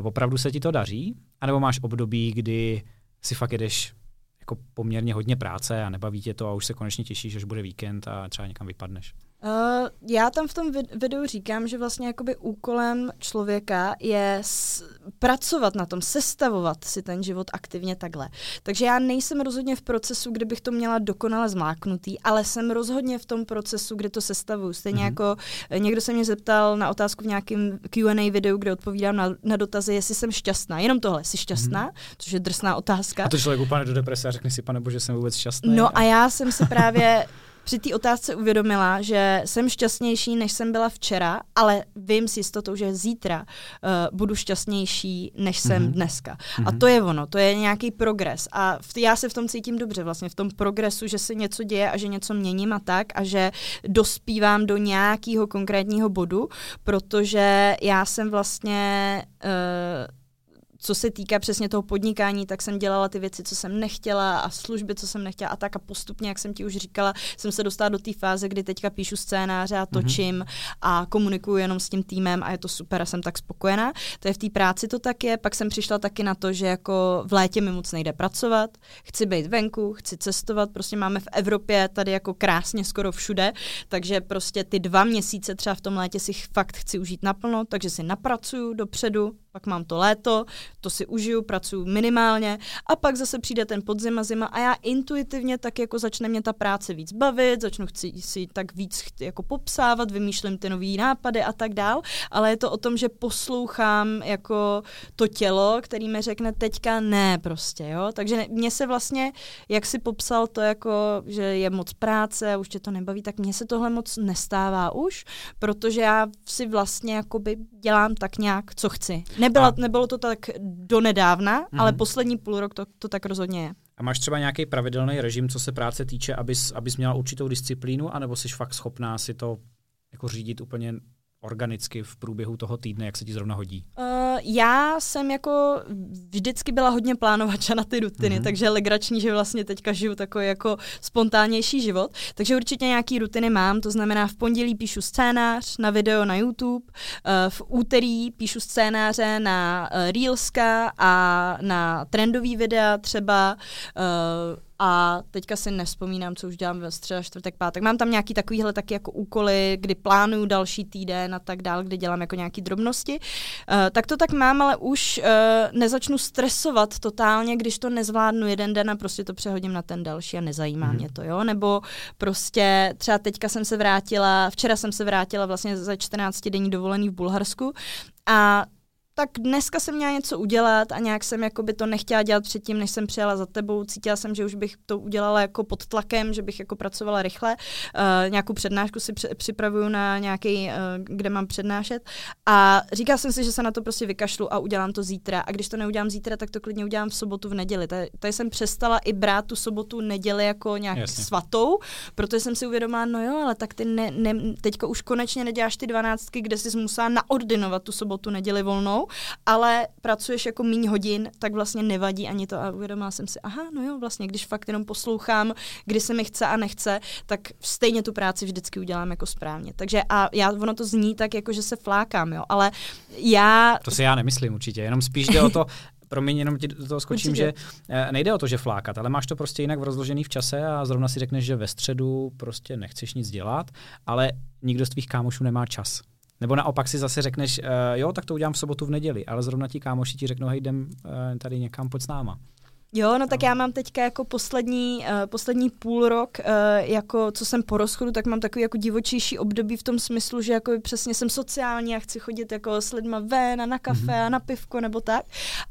Uh, opravdu se ti to daří? A nebo máš období, kdy si fakt jedeš jako poměrně hodně práce a nebaví tě to a už se konečně těšíš, až bude víkend a třeba někam vypadneš? Uh, já tam v tom videu říkám, že vlastně jakoby úkolem člověka je s- pracovat na tom, sestavovat si ten život aktivně takhle. Takže já nejsem rozhodně v procesu, kde bych to měla dokonale zmáknutý, ale jsem rozhodně v tom procesu, kde to sestavuju. Stejně mm-hmm. jako eh, někdo se mě zeptal na otázku v nějakém Q&A videu, kde odpovídám na, na dotazy, jestli jsem šťastná. Jenom tohle, jsi šťastná? Mm-hmm. Což je drsná otázka. A to člověk úplně do deprese a řekne si, pane bože, jsem vůbec šťastný. No a já jsem si právě při té otázce uvědomila, že jsem šťastnější, než jsem byla včera, ale vím s jistotou, že zítra uh, budu šťastnější, než jsem mm-hmm. dneska. Mm-hmm. A mhm. to je ono, to je nějaký progres. A v, já se v tom cítím dobře, vlastně v tom progresu, že se něco děje a že něco měním a tak a že dospívám do nějakého konkrétního bodu, protože já jsem vlastně uh, co se týká přesně toho podnikání, tak jsem dělala ty věci, co jsem nechtěla a služby, co jsem nechtěla a tak a postupně, jak jsem ti už říkala, jsem se dostala do té fáze, kdy teďka píšu scénáře a mhm. točím mm-hmm. a komunikuju jenom s tím týmem a je to super a jsem tak spokojená. To je v té práci to tak je, pak jsem přišla taky na to, že jako v létě mi moc nejde pracovat, chci být venku, chci cestovat, prostě máme v Evropě tady jako krásně skoro všude, takže prostě ty dva měsíce třeba v tom létě si fakt chci užít naplno, takže si napracuju dopředu, pak mám to léto, to si užiju, pracuji minimálně. A pak zase přijde ten podzim a zima a já intuitivně tak jako začne mě ta práce víc bavit, začnu chci si tak víc jako popsávat, vymýšlím ty nový nápady a tak dál, ale je to o tom, že poslouchám jako to tělo, který mi řekne teďka ne prostě, jo, takže mně se vlastně, jak si popsal to jako, že je moc práce a už tě to nebaví, tak mně se tohle moc nestává už, protože já si vlastně jakoby dělám tak nějak, co chci. Nebyla, a... Nebylo to tak donedávna, mm-hmm. ale poslední půl rok to, to tak rozhodně je. A máš třeba nějaký pravidelný režim, co se práce týče, abys, abys měla určitou disciplínu, anebo jsi fakt schopná si to jako řídit úplně organicky v průběhu toho týdne, jak se ti zrovna hodí? Uh, já jsem jako vždycky byla hodně plánovača na ty rutiny, mm-hmm. takže legrační, že vlastně teďka žiju takový jako spontánnější život. Takže určitě nějaký rutiny mám, to znamená v pondělí píšu scénář na video na YouTube, uh, v úterý píšu scénáře na uh, Reelska a na trendový videa třeba uh, a teďka si nespomínám, co už dělám ve středa, čtvrtek, pátek. Mám tam nějaký takovýhle taky jako úkoly, kdy plánuju další týden a tak dál, kdy dělám jako nějaký drobnosti. Uh, tak to tak mám, ale už uh, nezačnu stresovat totálně, když to nezvládnu jeden den a prostě to přehodím na ten další a nezajímá hmm. mě to, jo. Nebo prostě třeba teďka jsem se vrátila, včera jsem se vrátila vlastně za 14 denní dovolený v Bulharsku a tak dneska jsem měla něco udělat a nějak jsem jako by to nechtěla dělat předtím, než jsem přijela za tebou. Cítila jsem, že už bych to udělala jako pod tlakem, že bych jako pracovala rychle. Uh, nějakou přednášku si při, připravuju na nějaký, uh, kde mám přednášet. A říkala jsem si, že se na to prostě vykašlu a udělám to zítra. A když to neudělám zítra, tak to klidně udělám v sobotu, v neděli. Tady, tady jsem přestala i brát tu sobotu, neděli jako nějak Jasně. svatou, protože jsem si uvědomila, no jo, ale tak ty ne, ne, teďka už konečně neděláš ty dvanáctky, kde jsi musela naordinovat tu sobotu, neděli volnou ale pracuješ jako míň hodin, tak vlastně nevadí ani to a uvědomila jsem si, aha, no jo, vlastně, když fakt jenom poslouchám, kdy se mi chce a nechce, tak stejně tu práci vždycky udělám jako správně. Takže a já, ono to zní tak, jako že se flákám, jo, ale já... To si já nemyslím určitě, jenom spíš jde o to, promiň, jenom ti do toho skočím, Určitě. že eh, nejde o to, že flákat, ale máš to prostě jinak rozložený v čase a zrovna si řekneš, že ve středu prostě nechceš nic dělat, ale nikdo z tvých kámošů nemá čas. Nebo naopak si zase řekneš, uh, jo, tak to udělám v sobotu v neděli, ale zrovna ti kámoši ti řeknou, hej, jdem uh, tady někam, pojď s náma. Jo, no tak já mám teďka jako poslední, uh, poslední půl rok, uh, jako co jsem po rozchodu, tak mám takový jako divočejší období v tom smyslu, že jako přesně jsem sociální a chci chodit jako s lidma ven a na kafe mm-hmm. a na pivko nebo tak.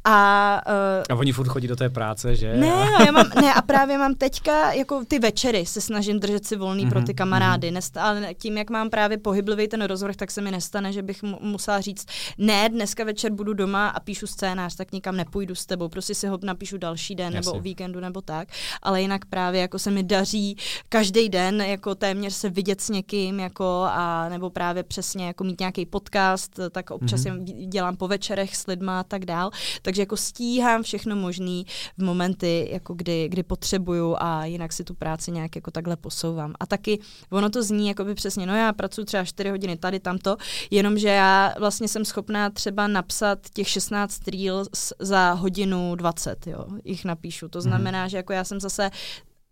A, uh, a oni furt chodí do té práce, že? Ne, no, já mám, ne a právě mám teďka jako ty večery se snažím držet si volný mm-hmm. pro ty mhm, kamarády. Mm-hmm. Nest, ale tím, jak mám právě pohyblivý ten rozvrh, tak se mi nestane, že bych mu, musela říct, ne, dneska večer budu doma a píšu scénář, tak nikam nepůjdu s tebou, prostě si ho napíšu další další den Jasně. nebo o víkendu nebo tak, ale jinak právě jako se mi daří každý den jako téměř se vidět s někým jako a nebo právě přesně jako mít nějaký podcast, tak občas mm-hmm. dělám po večerech s lidma a tak dál, takže jako stíhám všechno možný v momenty, jako kdy, kdy potřebuju a jinak si tu práci nějak jako takhle posouvám. A taky ono to zní jako by přesně, no já pracuji třeba 4 hodiny tady, tamto, jenomže já vlastně jsem schopná třeba napsat těch 16 reels za hodinu 20, jo, jich napíšu. To znamená, hmm. že jako já jsem zase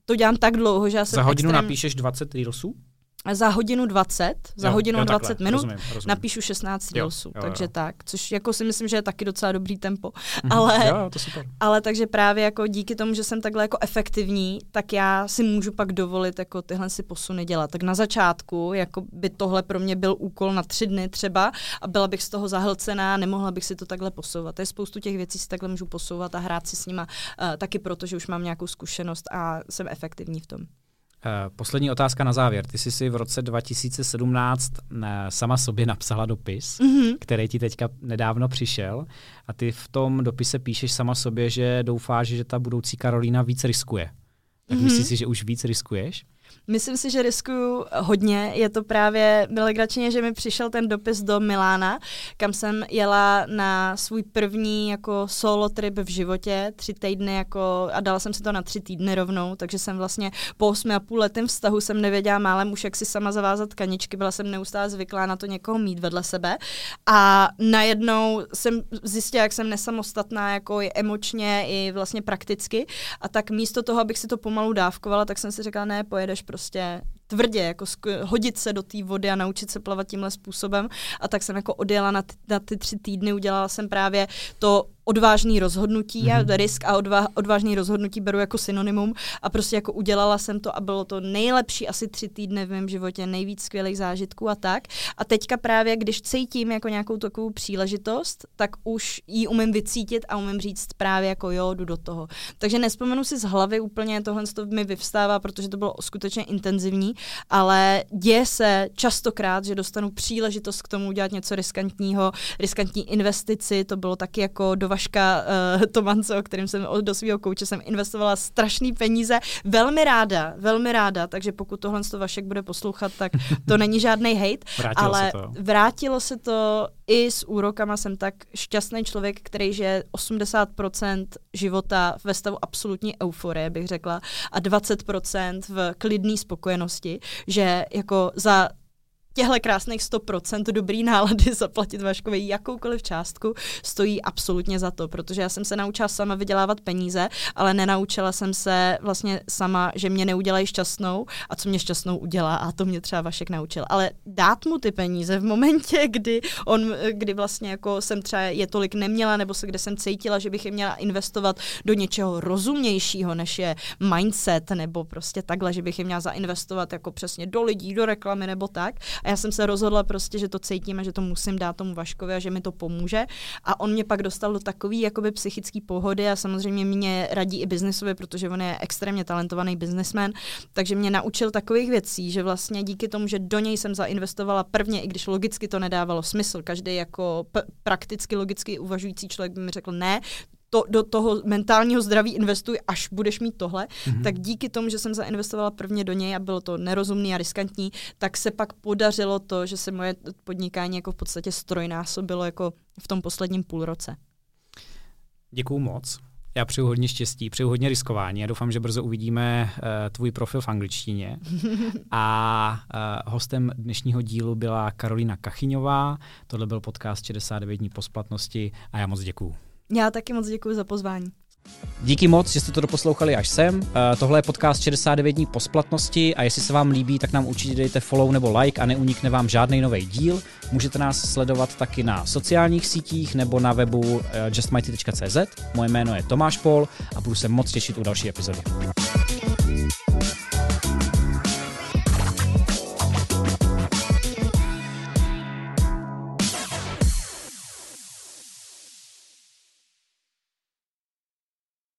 to dělám tak dlouho, že já jsem Za hodinu extrém... napíšeš 20 reelsů? Za hodinu 20, za jo, hodinu jo, 20 takhle, minut rozumím, rozumím. napíšu 16 reelsů, takže jo. tak, což jako si myslím, že je taky docela dobrý tempo. Mm-hmm. Ale, jo, to super. ale takže právě jako díky tomu, že jsem takhle jako efektivní, tak já si můžu pak dovolit jako tyhle si posuny dělat. Tak na začátku jako by tohle pro mě byl úkol na tři dny třeba a byla bych z toho zahlcená, nemohla bych si to takhle posouvat. Je spoustu těch věcí si takhle můžu posouvat a hrát si s nima uh, taky proto, že už mám nějakou zkušenost a jsem efektivní v tom. Eh, poslední otázka na závěr. Ty jsi si v roce 2017 eh, sama sobě napsala dopis, mm-hmm. který ti teďka nedávno přišel a ty v tom dopise píšeš sama sobě, že doufáš, že ta budoucí Karolína víc riskuje. Tak mm-hmm. myslíš si, že už víc riskuješ? Myslím si, že riskuju hodně. Je to právě legračně, že mi přišel ten dopis do Milána, kam jsem jela na svůj první jako solo trip v životě, tři týdny jako, a dala jsem si to na tři týdny rovnou, takže jsem vlastně po osmi a půl letém vztahu jsem nevěděla málem už, jak si sama zavázat kaničky, byla jsem neustále zvyklá na to někoho mít vedle sebe. A najednou jsem zjistila, jak jsem nesamostatná jako i emočně, i vlastně prakticky. A tak místo toho, abych si to pomalu dávkovala, tak jsem si řekla, ne, pojedeš prostě tvrdě, jako hodit se do té vody a naučit se plavat tímhle způsobem. A tak jsem jako odjela na na ty tři týdny, udělala jsem právě to odvážný rozhodnutí. Mm-hmm. Já risk a odva, odvážný rozhodnutí beru jako synonymum a prostě jako udělala jsem to a bylo to nejlepší asi tři týdny v mém životě, nejvíc skvělých zážitků a tak. A teďka právě, když cítím jako nějakou takovou příležitost, tak už ji umím vycítit a umím říct právě jako jo, jdu do toho. Takže nespomenu si z hlavy úplně, tohle to mi vyvstává, protože to bylo skutečně intenzivní, ale děje se častokrát, že dostanu příležitost k tomu udělat něco riskantního, riskantní investici, to bylo taky jako do Vaška uh, Tomance, o kterým jsem do svého kouče jsem investovala strašný peníze. Velmi ráda, velmi ráda, takže pokud tohle to Vašek bude poslouchat, tak to není žádný hate, vrátilo ale se to. vrátilo se to i s úrokama. Jsem tak šťastný člověk, který žije 80% života ve stavu absolutní euforie, bych řekla, a 20% v klidné spokojenosti, že jako za těhle krásných 100% dobrý nálady zaplatit Vaškovi jakoukoliv částku stojí absolutně za to, protože já jsem se naučila sama vydělávat peníze, ale nenaučila jsem se vlastně sama, že mě neudělají šťastnou a co mě šťastnou udělá a to mě třeba Vašek naučil. Ale dát mu ty peníze v momentě, kdy on, kdy vlastně jako jsem třeba je tolik neměla, nebo se kde jsem cítila, že bych je měla investovat do něčeho rozumnějšího, než je mindset, nebo prostě takhle, že bych je měla zainvestovat jako přesně do lidí, do reklamy nebo tak A já jsem se rozhodla prostě, že to cítím a že to musím dát tomu Vaškovi a že mi to pomůže. A on mě pak dostal do takové jakoby psychické pohody a samozřejmě mě radí i biznesově, protože on je extrémně talentovaný biznesmen, takže mě naučil takových věcí, že vlastně díky tomu, že do něj jsem zainvestovala prvně, i když logicky to nedávalo smysl, každý jako p- prakticky logicky uvažující člověk by mi řekl ne, to, do toho mentálního zdraví investuj, až budeš mít tohle, mm-hmm. tak díky tomu, že jsem zainvestovala prvně do něj a bylo to nerozumný a riskantní, tak se pak podařilo to, že se moje podnikání jako v podstatě strojnásobilo jako v tom posledním půlroce. Děkuju moc. Já přeju hodně štěstí, přeju hodně riskování a doufám, že brzo uvidíme uh, tvůj profil v angličtině. A uh, hostem dnešního dílu byla Karolina Kachyňová. Tohle byl podcast 69 dní po splatnosti a já moc děkuju. Já taky moc děkuji za pozvání. Díky moc, že jste to doposlouchali až sem. Uh, tohle je podcast 69 dní po splatnosti a jestli se vám líbí, tak nám určitě dejte follow nebo like a neunikne vám žádný nový díl. Můžete nás sledovat taky na sociálních sítích nebo na webu uh, justmighty.cz. Moje jméno je Tomáš Pol a budu se moc těšit u další epizody.